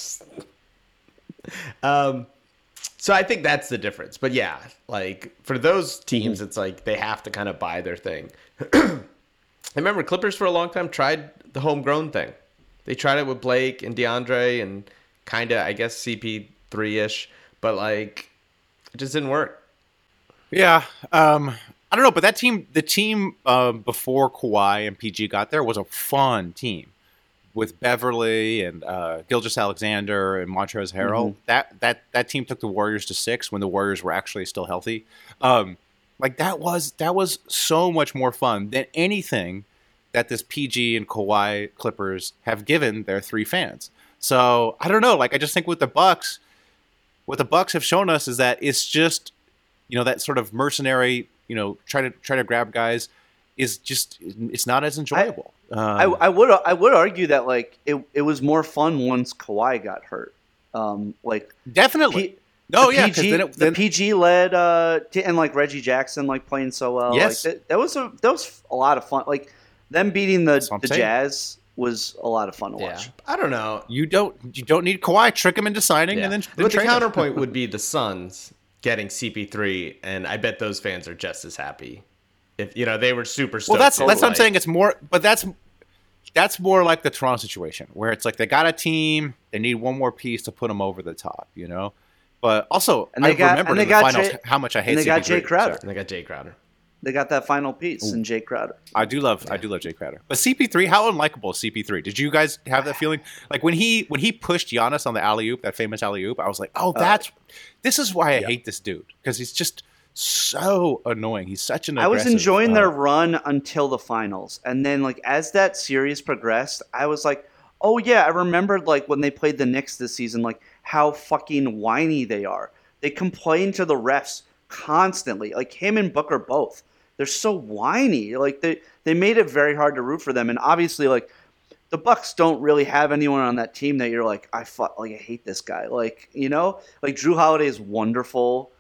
um, so I think that's the difference. But yeah, like for those teams, it's like they have to kind of buy their thing. I remember Clippers for a long time tried the homegrown thing. They tried it with Blake and DeAndre and kind of, I guess, CP3 ish, but like it just didn't work.
Yeah, um, I don't know, but that team, the team um, before Kawhi and PG got there, was a fun team with Beverley and uh, Gilgeous-Alexander and Montrezl Harrell. That that that team took the Warriors to six when the Warriors were actually still healthy. Um, like that was that was so much more fun than anything that this PG and Kawhi Clippers have given their three fans. So I don't know. Like I just think with the Bucks, what the Bucks have shown us is that it's just you know that sort of mercenary you know try to try to grab guys is just it's not as enjoyable.
I,
Um,
I would I would argue that like it, it was more fun once Kawhi got hurt. Um, like
definitely.
P-
no,
the
yeah,
PG,
then, it,
the PG led uh, and like Reggie Jackson like playing so well.
Yes.
like, that, that was a that was a lot of fun. Like them beating the, the
saying.
Jazz was a lot of fun to
Yeah,
watch.
I don't know.
You don't you don't need Kawhi. Trick him into signing,
Yeah.
and then, then
but the
him.
counterpoint would be the Suns getting CP3, and I bet those fans are just as happy. If you know they were super. Stoked
Well, that's
to,
that's what I'm saying. It's more, but that's that's more like the Toronto situation where it's like they got a team, they need one more piece to put them over the top, you know. But also,
And they
I
got-
remember
and
in
they
the
got
finals
Jay-
how much I hate.
and they got
CP3.
Jay Crowder.
Sorry.
And they got Jay Crowder.
They got that final piece in Jay Crowder.
I do love I do love Jay Crowder. But CP3, how unlikable is CP3? Did you guys have that feeling? Like when he when he pushed Giannis on the alley oop, that famous alley oop, I was like, oh, that's this is why I hate this dude because he's just so annoying. He's such an.
I was enjoying
uh,
their run until the finals, and then like as that series progressed, I was like, "Oh yeah, I remembered like when they played the Knicks this season, like how fucking whiny they are. They complain to the refs constantly, like him and Booker both. They're so whiny. Like they they made it very hard to root for them, and obviously like the Bucks don't really have anyone on that team that you're like, I fu- like I hate this guy. Like you know, like Jrue Holiday is wonderful.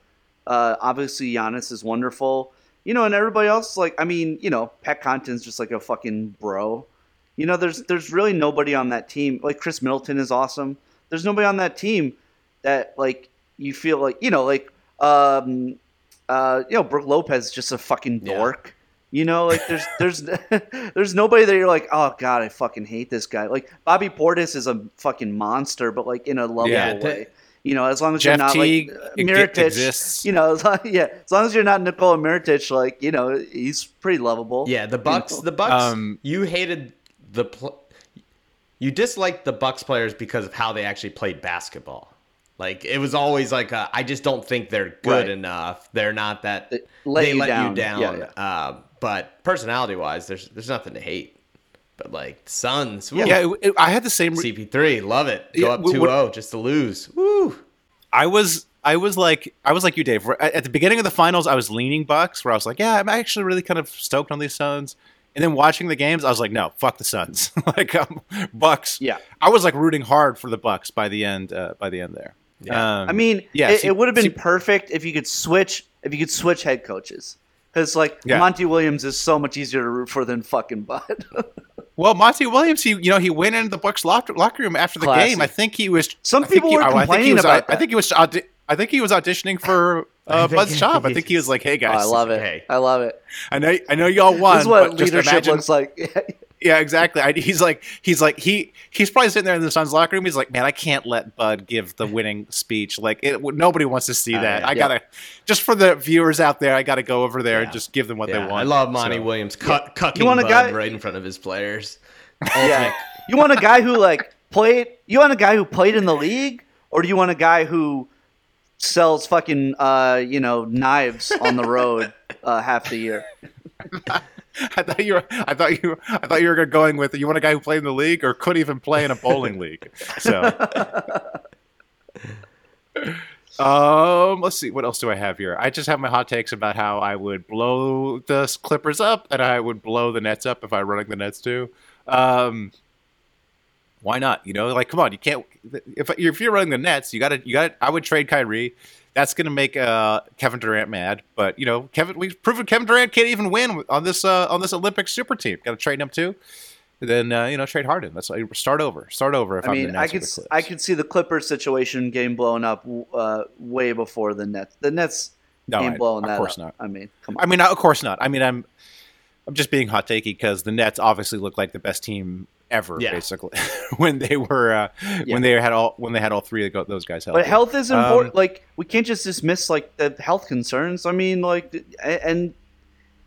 Uh, obviously, Giannis is wonderful. You know, and everybody else, like, I mean, you know, Pat Connaughton's just like a fucking bro. You know, there's there's really nobody on that team. Like Khris Middleton is awesome. There's nobody on that team that like you feel like you know, like um, uh, you know, Brook Lopez is just a fucking
Yeah.
dork. You know, like there's there's there's nobody that you're like, oh god, I fucking hate this guy. Like Bobby Portis is a fucking monster, but like in a lovable
Yeah,
the-
way. You know, as long as
Jeff
you're not
Teague
like uh, Mirotic,
exists.
you know, as long, yeah, as long as you're not Nikola Mirotic, like you know, he's pretty lovable.
Yeah, the Bucks.
know?
The Bucks.
Um,
you hated the. Pl- you disliked the Bucks players because of how they actually played basketball. Like it was always like a, I just don't think they're good
Right.
enough. They're not that.
They let
they
you
let
down.
you down.
Yeah,
Uh, but personality wise, there's there's nothing to hate. But like Suns, woo,
Yeah, it- it- I had the same. Re-
CP3, love it. Go
Yeah,
up
what-
2-0 just to lose. Woo.
I was I was like I was like you, Dave. At at the beginning of the finals, I was leaning Bucks, where I was like, yeah, I'm actually really kind of stoked on these Suns. And then watching the games, I was like, no, fuck the Suns. like um, Bucks.
Yeah.
I was like rooting hard for the Bucks by the end. Uh, by the end there.
Yeah.
Um,
I mean,
yeah,
it, it would have been
see-
perfect if you could switch if you could switch head coaches. Because like
Yeah.
Monty Williams is so much easier to root for than fucking Bud.
Well, Monty Williams, he you know he went into the Bucks locker, locker room after the
Classy.
game. I think he was.
Some people
he-
were
oh, I think he
complaining
was,
about
I
that.
think he was. audi- I think he was auditioning for uh, Bud's job. I think he was like, "Hey
Oh,
guys,
I love it.
Hey.
I love it.
I know, I know y'all won.
This is what
but just
leadership
imagine-
looks like.
Yeah, exactly. I, he's like, he's like, he he's probably sitting there in the Suns locker room. He's like, man, I can't let Bud give the winning speech. Like, it, nobody wants to see that.
yeah.
I gotta, just for the viewers out there, I gotta go over there and just give them what
Yeah,
they want.
I love Monty
So-
Williams cut, cucking
You want a
Bud
guy-
right in front of his players.
yeah. You want a guy who like played? You want a guy who played in the league, or do you want a guy who sells fucking uh, you know knives on the road uh, half the year?
I thought you were, I thought you, I thought you were going with you want a guy who played in the league or could even play in a bowling league. So, um, let's see, what else do I have here? I just have my hot takes about how I would blow the Clippers up and I would blow the Nets up if I running the Nets too. Um, why not? You know, like come on, you can't. If if you're running the Nets, you got to you got. I would trade Kyrie. That's going to make uh, Kevin Durant mad. But you know, Kevin, we've proven Kevin Durant can't even win on this uh, on this Olympic super team. Got to trade him too. Then uh, you know, trade Harden. Let's uh, start over. Start over. If
I mean, I could I could see the Clippers situation game blown up uh, way before the Nets. The Nets
No, I-
blowing
of course
up.
not.
I mean, come on.
I mean, of course not. I mean, I'm I'm just being hot takey because the Nets obviously look like the best team ever,
Yeah.
basically, when they were uh,
Yeah.
when they had all when they had all three of those guys healthy.
But health is important.
Um,
like we can't just dismiss like the health concerns. I mean, like, and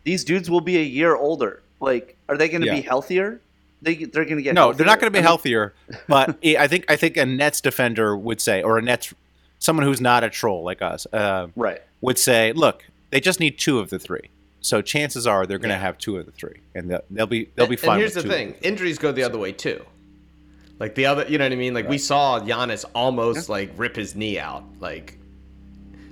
these dudes will be a year older. Like, are they going to
Yeah.
be healthier? They they're going to get
no, they're not going to be
healthier.
healthier. But I think I think a Nets defender would say, or a Nets someone who's not a troll like us uh,
right?
would say, look, they just need two of the three. So chances are they're going to have two of the three, and they'll, they'll be they'll be
And-
fine.
And here's
with
the
two.
thing: injuries go the other way too. Like the other, you know what I mean? Like we saw Giannis almost like rip his knee out. Like,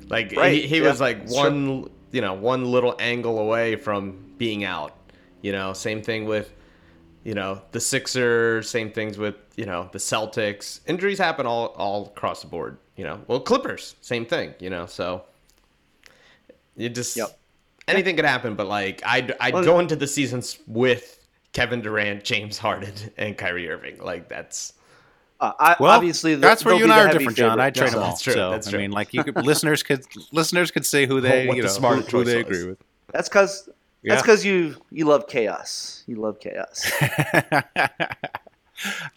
like
Right,
he, he
yeah,
was like
it's
one, you know, one little angle away from being out. You know, same thing with, you know, the Sixers. Same things with you know the Celtics. Injuries happen all all across the board. You know, well Clippers, same thing. You know, so you just
Yep.
Anything could happen. But like I'd I'd
Well-
go into the seasons with Kevin Durant, James Harden, and Kyrie Irving. Like that's
Uh, I,
Well,
obviously, the-
that's where you and I are
heavy
different, John. I'd trade them all.
That's true,
So
that's
I mean, like you could listeners could listeners could say who they
What
you
the
know
smarter
who, who they
was.
agree with.
That's because
Yeah.
that's because you you love chaos. You love chaos.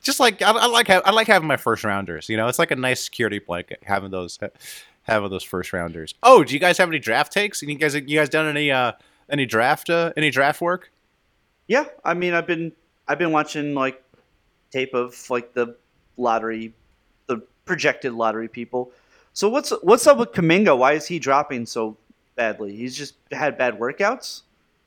Just like I, I like ha- I like having my first rounders. You know, it's like a nice security blanket having those having those first rounders. Oh, do you guys have any draft takes? You guys you guys done any uh any draft uh, any draft work?
yeah, I mean, I've been I've been watching like tape of like the lottery, the projected lottery people. So what's what's up with Kuminga? Why is he dropping so badly? He's just had bad workouts.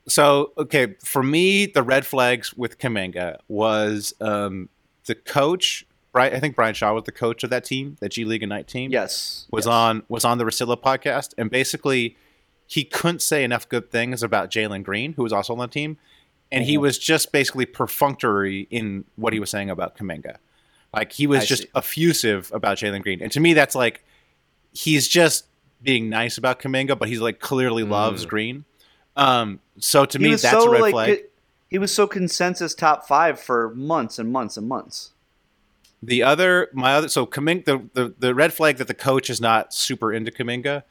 So, okay, for me, the red flags with Kuminga was um, the coach. Right, I think Brian Shaw was the coach of that team, that G League Ignite team.
Yes,
was
yes.
on was on the Rasilla podcast, and basically, he couldn't say enough good things about Jalen Green, who was also on the team, and
Mm-hmm.
he was just basically perfunctory in what he was saying about Kuminga. Like he was
I
just
see.
effusive about Jalen Green, and to me, that's like he's just being nice about Kuminga, but he's like clearly loves Green. Um, so to
He
me, that's
so
a red
like
flag.
he was so consensus top five for months and months and months.
The other, my other, so Kuminga, the, the, the red flag that the coach is not super into Kuminga,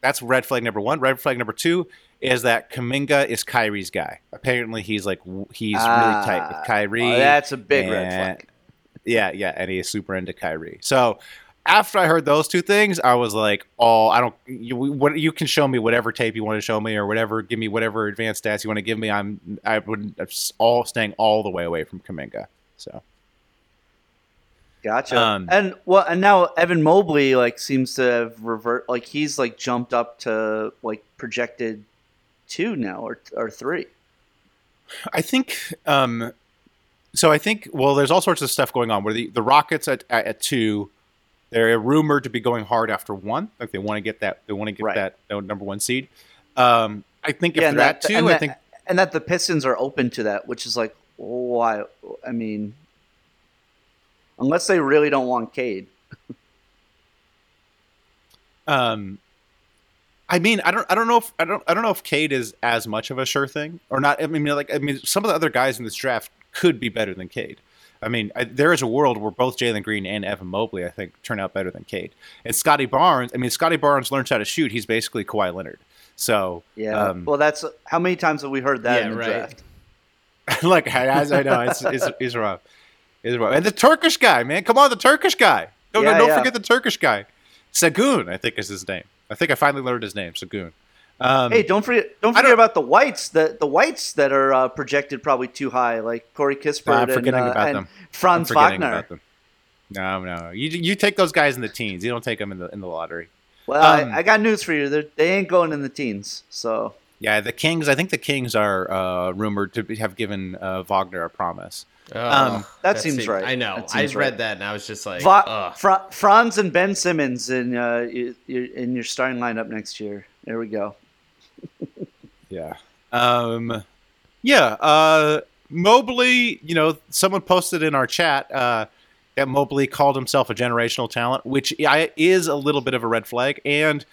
that's red flag number one. Red flag number two is that Kuminga is Kyrie's guy. Apparently, he's like, he's really tight
Ah,
with Kyrie.
oh, that's a big red flag.
Yeah, yeah, and he is super into Kyrie. So after I heard those two things, I was like, oh, I don't, you, what, you can show me whatever tape you want to show me or whatever, give me whatever advanced stats you want to give me. I'm, I would, I'm all staying all the way away from Kuminga. So.
Gotcha.
Um,
and well, and now Evan Mobley like seems to have revert. Like he's like jumped up to like projected two now or or three.
I think um so I think well there's all sorts of stuff going on where the, the Rockets at, at, at two they're rumored to be going hard after one like they want to get that they want to get
Right.
that number one seed um I think if
and
they're
that,
at two I
that-
think
and that the Pistons are open to that, which is like why? I mean, unless they really don't want Cade.
um I mean I don't I don't know if I don't I don't know if Cade is as much of a sure thing or not I mean like I mean some of the other guys in this draft could be better than Cade I mean, I, there is a world where both Jalen Green and Evan Mobley, I think, turn out better than Cade. And Scotty Barnes, I mean, Scotty Barnes learns how to shoot. He's basically Kawhi Leonard. So,
Yeah.
um,
well, that's how many times have we heard that
Yeah,
in the
right.
draft?
like as I know, it's it's, it's rough. And the Turkish guy, man, come on, the Turkish guy. Don't
Yeah,
don't
yeah.
forget the Turkish guy, Sagoon, I think is his name. I think I finally learned his name, Sagoon. Um,
Hey, don't forget! Don't forget
don't-
about the whites. The the whites that are uh, projected probably too high, like Corey Kispert
I'm forgetting
and, uh,
about them. I'm
Franz
forgetting
Wagner.
about them. No, no, you you take those guys in the teens. You don't take them in the in the lottery.
Well,
Um,
I, I got news for you. They're, they ain't going in the teens. So
Yeah, the Kings. I think the Kings are uh, rumored to be, have given uh, Wagner a promise.
Oh,
Um,
that seems right.
I know. I
seems
read
right.
that and I was just like,
Va- Fra- Franz and Ben Simmons in uh, y- y- in your starting lineup next year. There we go.
Yeah. Um, yeah. Uh, Mobley, you know, someone posted in our chat uh, that Mobley called himself a generational talent, which is a little bit of a red flag. And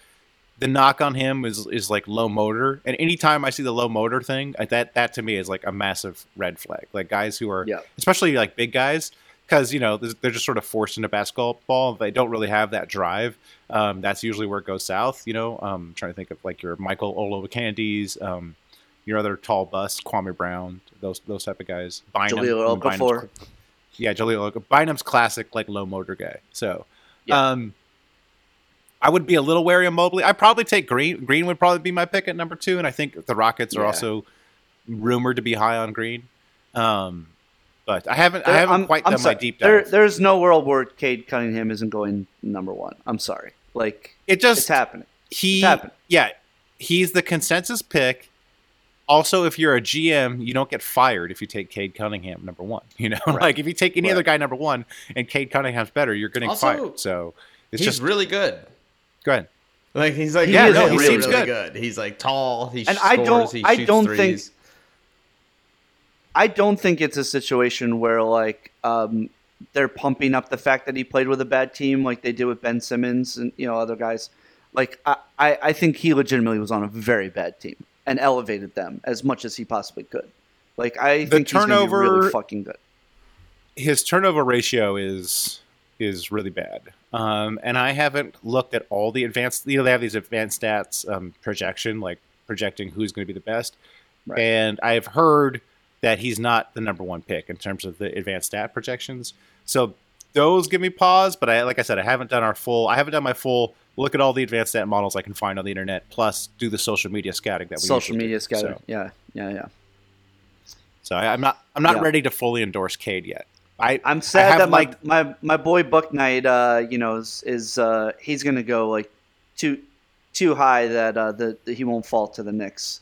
the knock on him is is like low motor. And anytime I see the low motor thing, that that to me is like a massive red flag. Like guys who are,
Yeah.
especially like big guys, because you know they're just sort of forced into basketball. They don't really have that drive. Um, that's usually where it goes south. You know, um, I'm trying to think of like your Michael Olowokandis, um, your other tall bust Kwame Brown, those those type of guys. Bynum,
Jahlil
I mean, Bynum's
Okafor.
Yeah, Jahlil Okafor. Bynum's classic like low motor guy. So,
Yeah.
um, I would be a little wary of Mobley. I'd probably take Green. Green would probably be my pick at number two, and I think the Rockets are
Yeah.
also rumored to be high on Green. Um, but I haven't I haven't
I'm-
quite
I'm
done
sorry.
my deep
There,
dive.
there's no world where Cade Cunningham isn't going number one. I'm sorry. Like
it just
it's happening.
he
It's happening.
yeah he's the consensus pick also if you're a gm you don't get fired if you take cade cunningham number one you know like if you take any
Right.
other guy number one and cade cunningham's better you're getting
Also,
fired so it's
he's
just
really good.
Go ahead
Like he's like
He
yeah,
is
no,
really,
he seems
really
good. He's like tall. He
And
scores,
I don't-
He
I don't think- I don't think it's a situation where like um, they're pumping up the fact that he played with a bad team like they did with Ben Simmons and you know other guys. Like I, I, I think he legitimately was on a very bad team and elevated them as much as he possibly could. Like I think he's be
turnover-
really fucking good.
his turnover ratio is is really bad. Um, and I haven't looked at all the advanced. You know, they have these advanced stats um, projection, like projecting who's going to be the best.
Right.
And I've heard that he's not the number one pick in terms of the advanced stat projections. So those give me pause. But I, like I said, I haven't done our full. I haven't done my full look at all the advanced stat models I can find on the internet, plus do the social media scouting that we
Social
do.
media scouting.
So,
Yeah, yeah, yeah.
so I, I'm not. I'm not
Yeah.
ready to fully endorse Cade yet. I,
I'm sad
have
that my,
liked-
my my boy Buck Knight, uh, you know, is, is uh, he's gonna go like too too high that uh, the, that he won't fall to the Knicks.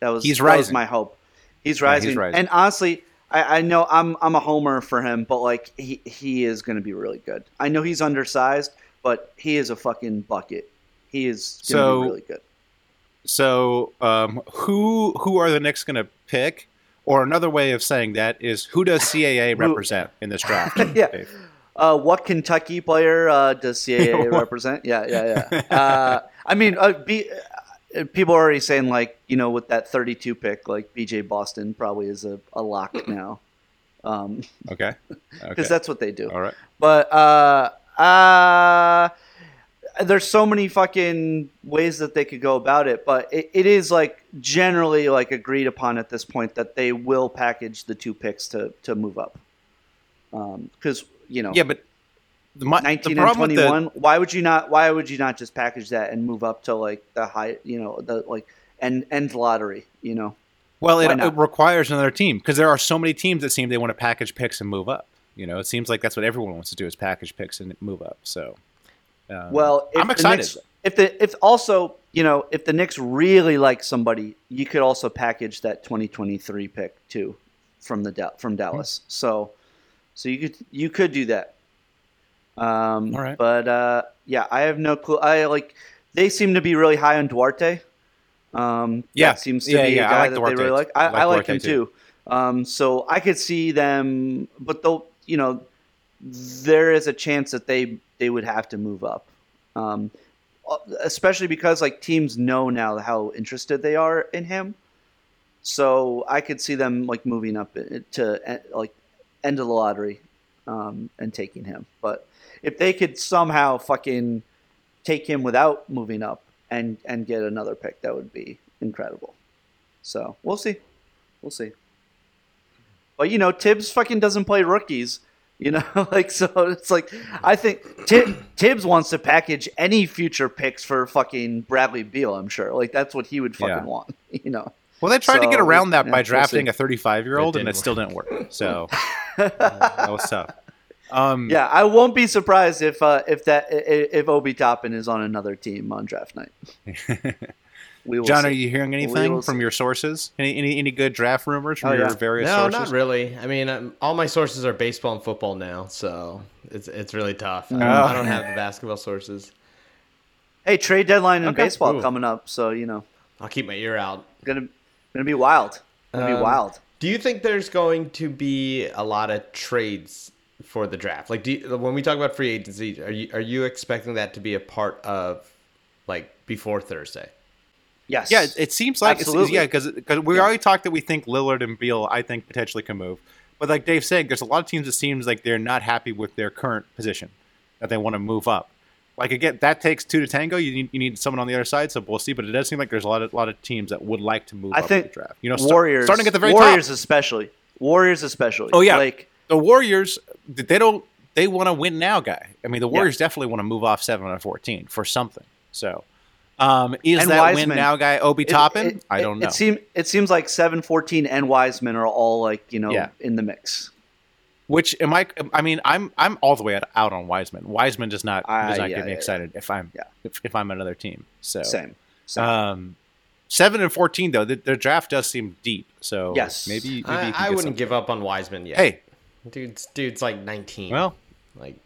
That was
He's
that was
rising.
my hope. He's
Yeah,
rising.
he's rising.
and honestly, I, I know I'm I'm a homer for him, but like he he is gonna be really good. I know he's undersized, but he is a fucking bucket. He is gonna
So-
be really good.
So, um, who who are the Knicks going to pick? Or another way of saying that is, who does CAA represent in this draft?
Yeah. Uh, what Kentucky player uh, does CAA represent? Yeah, yeah, yeah. Uh, I mean, uh, B, uh, people are already saying like you know with that 32 pick, like BJ Boston probably is a, a lock now, because
Okay. Okay.
that's what they do.
All right.
But uh, uh, there's so many fucking ways that they could go about it, but it, it is like generally like agreed upon at this point that they will package the two picks to to move up. Um, Because you know,
Yeah, but the, my,
19
the
and
problem with the-
21 why would you not why would you not just package that and move up to like the high you know the like end end lottery you know
well, it, it requires another team because there are so many teams that seem they want to package picks and move up. You know, it seems like that's what everyone wants to do is package picks and move up. So, um,
well if
I'm
the
excited.
Knicks- if the if also you know if the Knicks really like somebody you could also package that 2023 pick too from the from Dallas
Hmm.
so so you could you could do that um
All right.
but uh yeah I have no clue I like they seem to be really high on Duarte um
Yeah.
that seems to
Yeah,
be
yeah,
a
I
guy
like
that
Duarte.
they really like I,
I like
I like him
too.
too um so I could see them but they'll you know there is a chance that they they would have to move up. Um especially because like teams know now how interested they are in him. So i could see them like moving up to like end of the lottery um, and taking him. But if they could somehow fucking take him without moving up and and get another pick that would be incredible. So we'll see. We'll see. But you know Thibs fucking doesn't play rookies you know, like so it's like I think Tib- Thibs wants to package any future picks for fucking Bradley Beal. I'm sure, like that's what he would fucking
Yeah.
want. You know,
well, they tried to get around that
yeah,
by
we'll
drafting a 35 year old, and it
didn't
still didn't work. So uh, that was tough. Um,
yeah, I won't be surprised if uh, if that if Obi Toppin is on another team on draft night. We will
John,
see.
are you hearing anything from
see.
your sources? Any, any any good draft rumors from
Oh,
your
yeah.
various
No,
sources?
not really. I mean, um, all my sources are baseball and football now, so it's it's really tough. I don't,
Oh.
I don't have the basketball sources.
Hey, trade deadline in
Okay.
baseball
Ooh.
coming up, so you know,
I'll keep my ear out.
gonna gonna be wild. Gonna be
Um,
wild.
Do you think there's going to be a lot of trades for the draft? Like, do you, when we talk about free agency, are you are you expecting that to be a part of like before Thursday?
Yes.
Yeah, it, it seems like it's,
Absolutely.
yeah, because we already talked that we think Lillard and Beal, I think potentially can move. But like Dave said, there's a lot of teams that seems like they're not happy with their current position, that they want to move up. Like again, that takes two to tango. You need, you need someone on the other side, so we'll see. But it does seem like there's a lot of lot of teams that would like to move
I
up
think
in the draft. You know, start-
Warriors
starting at the very
Warriors
top.
especially. Warriors especially.
Oh yeah,
like
the Warriors. They don't. They want to win now, guy. I mean, the Warriors definitely want to move off seven or fourteen for something. So, um, is
And
that win now, guy? Obi Toppin?
it-
I don't know.
It seems it seems like seven, fourteen, and Wiseman are all like you know
Yeah.
in the mix.
Which am I? I mean, I'm I'm all the way out, out on Wiseman. Wiseman does not
Ah,
does not
yeah,
get me
yeah,
excited if I'm
Yeah.
if, if I'm another team. So
Same. Same.
Um, seven and fourteen though, the, the draft does seem deep. So
Yes.
maybe, maybe you
I,
can
I wouldn't
some-
give up on Wiseman yet.
Hey,
dude's dude's like 19.
well,
like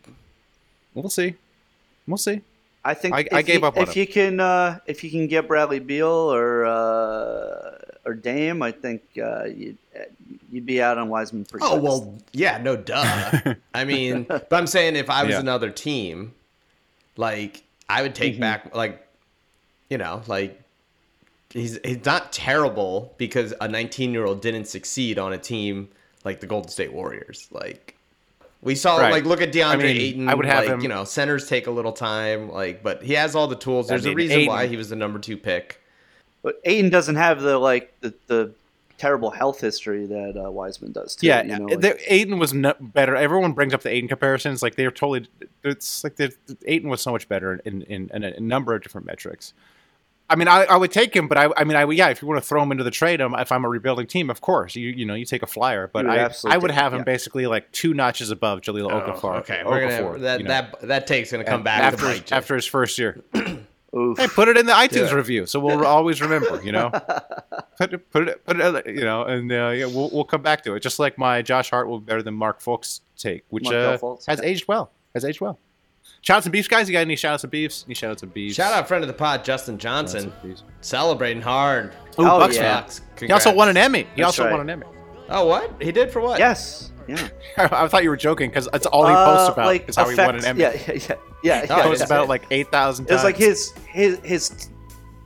we'll see. We'll see.
I think
I-
if
I gave
you,
up on
if
him.
you can uh, if you can get Bradley Beal or uh, or Dame, I think uh, you'd you'd be out on Wiseman pretty.
Oh
fast.
well, yeah, no duh. I mean, but I'm saying if I was
Yeah.
another team, like I would take
Mm-hmm.
back like, you know, like he's he's not terrible because a 19 year old didn't succeed on a team like the Golden State Warriors. Like we saw,
Right.
like look at DeAndre
I mean,
Ayton.
I would have
like,
him-
you know centers take a little time, like but he has all the tools.
I
There's a
mean,
reason why he was the number two pick.
But Ayton doesn't have the like the, the terrible health history that uh, Wiseman does. Too,
Yeah,
you know, like-
the, Ayton was no, better. Everyone brings up the Ayton comparisons, like they're totally. It's like the Ayton was so much better in, in, in a number of different metrics. I mean, I, I would take him, but I, I mean, I yeah, if you want to throw him into the trade, um, if I'm a rebuilding team, of course, you you know, you take a flyer. But I, I would have him
yeah.
basically like two notches above Jahlil Okafor.
Oh, okay, we're gonna that
you know.
that that take's gonna come back
after his, after his first year.
Oof.
Hey, put it in the iTunes
it.
review, so we'll always remember. You know, put it, put it, put it. You know, and uh, yeah, we'll we'll come back to it. Just like my Josh Hart will be better than Mark Folks take, which uh, has
yeah.
aged well. Has aged well. Shout out to beefs, guys. You got any shout outs to beefs? Any shout outs to beefs?
Shout out friend of the pod, Justin Johnson, celebrating hard.
Ooh,
Oh,
Bucks
yeah.
Bucks.
He also won an Emmy. He
That's
also
right.
won an Emmy.
Oh, what he did for what?
Yes. Yeah.
I thought you were joking because that's all he posts
Uh,
about
like
is how he won an Emmy.
Yeah, yeah, yeah. yeah,
He
yeah,
posts
yeah.
about like eight thousand.
It was like his his his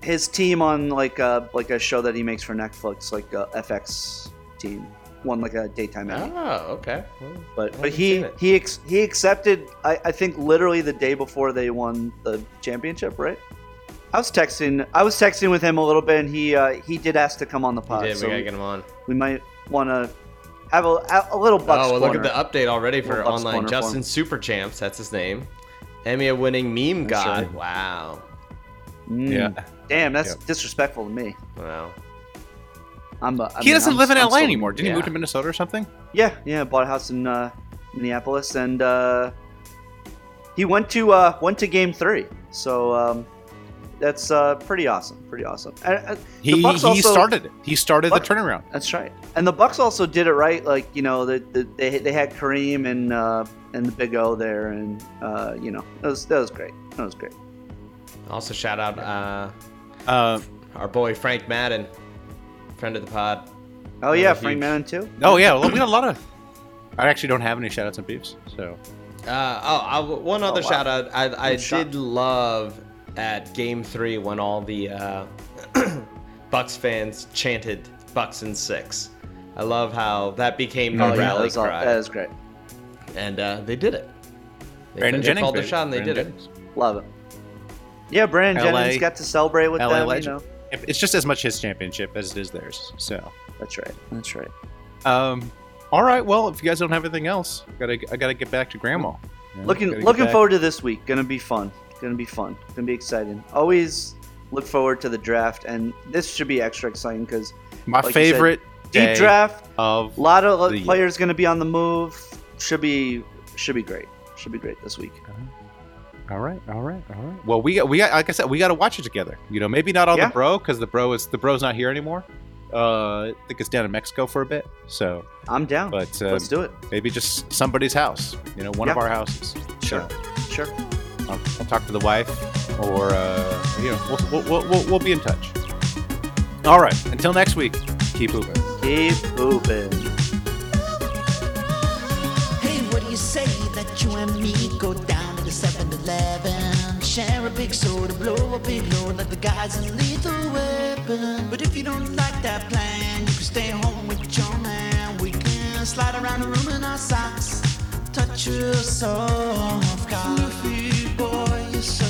his team on like a like a show that he makes for Netflix, like a FX team, won like a daytime Emmy.
Oh, okay. Well,
But but he he ex- he accepted. I, I think literally the day before they won the championship, right? I was texting. I was texting with him a little bit, and he uh, he did ask to come on the
He
pod.
did.
so
we gotta get him on.
we might want to have a a little Bucks
oh, well, look at the update already for online. Justin
him.
Super Champs, that's his name. Emmy winning meme
That's
god.
right.
Wow.
Mm,
Yeah.
Damn, that's
Yep.
disrespectful to me.
Wow.
I'm. A, I
he
mean,
doesn't
I'm-
live in
I'm
LA
so-
anymore. Didn't he move to Minnesota or something?
Yeah, yeah. Bought a house in uh, Minneapolis, and uh, he went to uh, went to Game Three. So um, that's uh, pretty awesome. Pretty awesome. And, uh, the
He
Bucks
he
also-
started it. He started
Buck-
the turnaround.
That's right. And the Bucks also did it right. Like you know, the, the, they they had Kareem and uh, and the Big O there, and uh, you know, that was that was great. That was great.
Also, shout out uh,
Uh,
our boy Frank Madden, friend of the pod.
Oh yeah,
huge.
Frank Madden too.
oh yeah, well, we got a lot of. I actually don't have any shout outs and beefs, so
Uh, oh, I, one other
wow.
shout out. I, I
Good shot.
did love at Game Three when all the uh, Bucks fans chanted "Bucks and six. I love how that became the
Oh yeah, that
rally
was, all,
cry,
that was great.
and uh, they did it. They,
Brandon
they
Jennings
called their shot and they
Brandon
did it.
Love it. Yeah, Brandon
LA
Jennings got to celebrate with
LA
them. You know,
It's just as much his championship as it is theirs. So,
that's right. That's right.
um, all right. Well, if you guys don't have anything else, I gotta I gotta get back to Grandma. You know,
Looking looking forward to this week. Gonna be fun. Gonna be fun. Gonna be exciting. Always look forward to the draft, and this should be extra exciting because
My
like you said,
favorite
deep draft.
of
A lot of
the year.
players gonna be on the move. Should be should be great. Should be great this week.
All right, all right, all right. Well, we got, we got, like I said, we got to watch it together. You know, maybe not on
Yeah.
the bro because the bro is the bro's not here anymore. Uh, I think it's down in Mexico for a bit. So,
I'm down.
but uh,
Let's do it.
maybe just somebody's house. You know, one of our houses.
Sure.
So,
Sure.
I'll, I'll talk to the wife, or uh, you know, we'll, we'll, we'll, we'll, we'll be in touch. All right. Until next week. Keep moving.
Keep moving.
Hey, what do you say that you and me go down to the 7-Eleven? Share a big soda, blow a big load like the guys in Lethal Weapon. But if you don't like that plan, you can stay home with your man. We can slide around the room in our socks, touch your soft car. Fluffy boy, you're so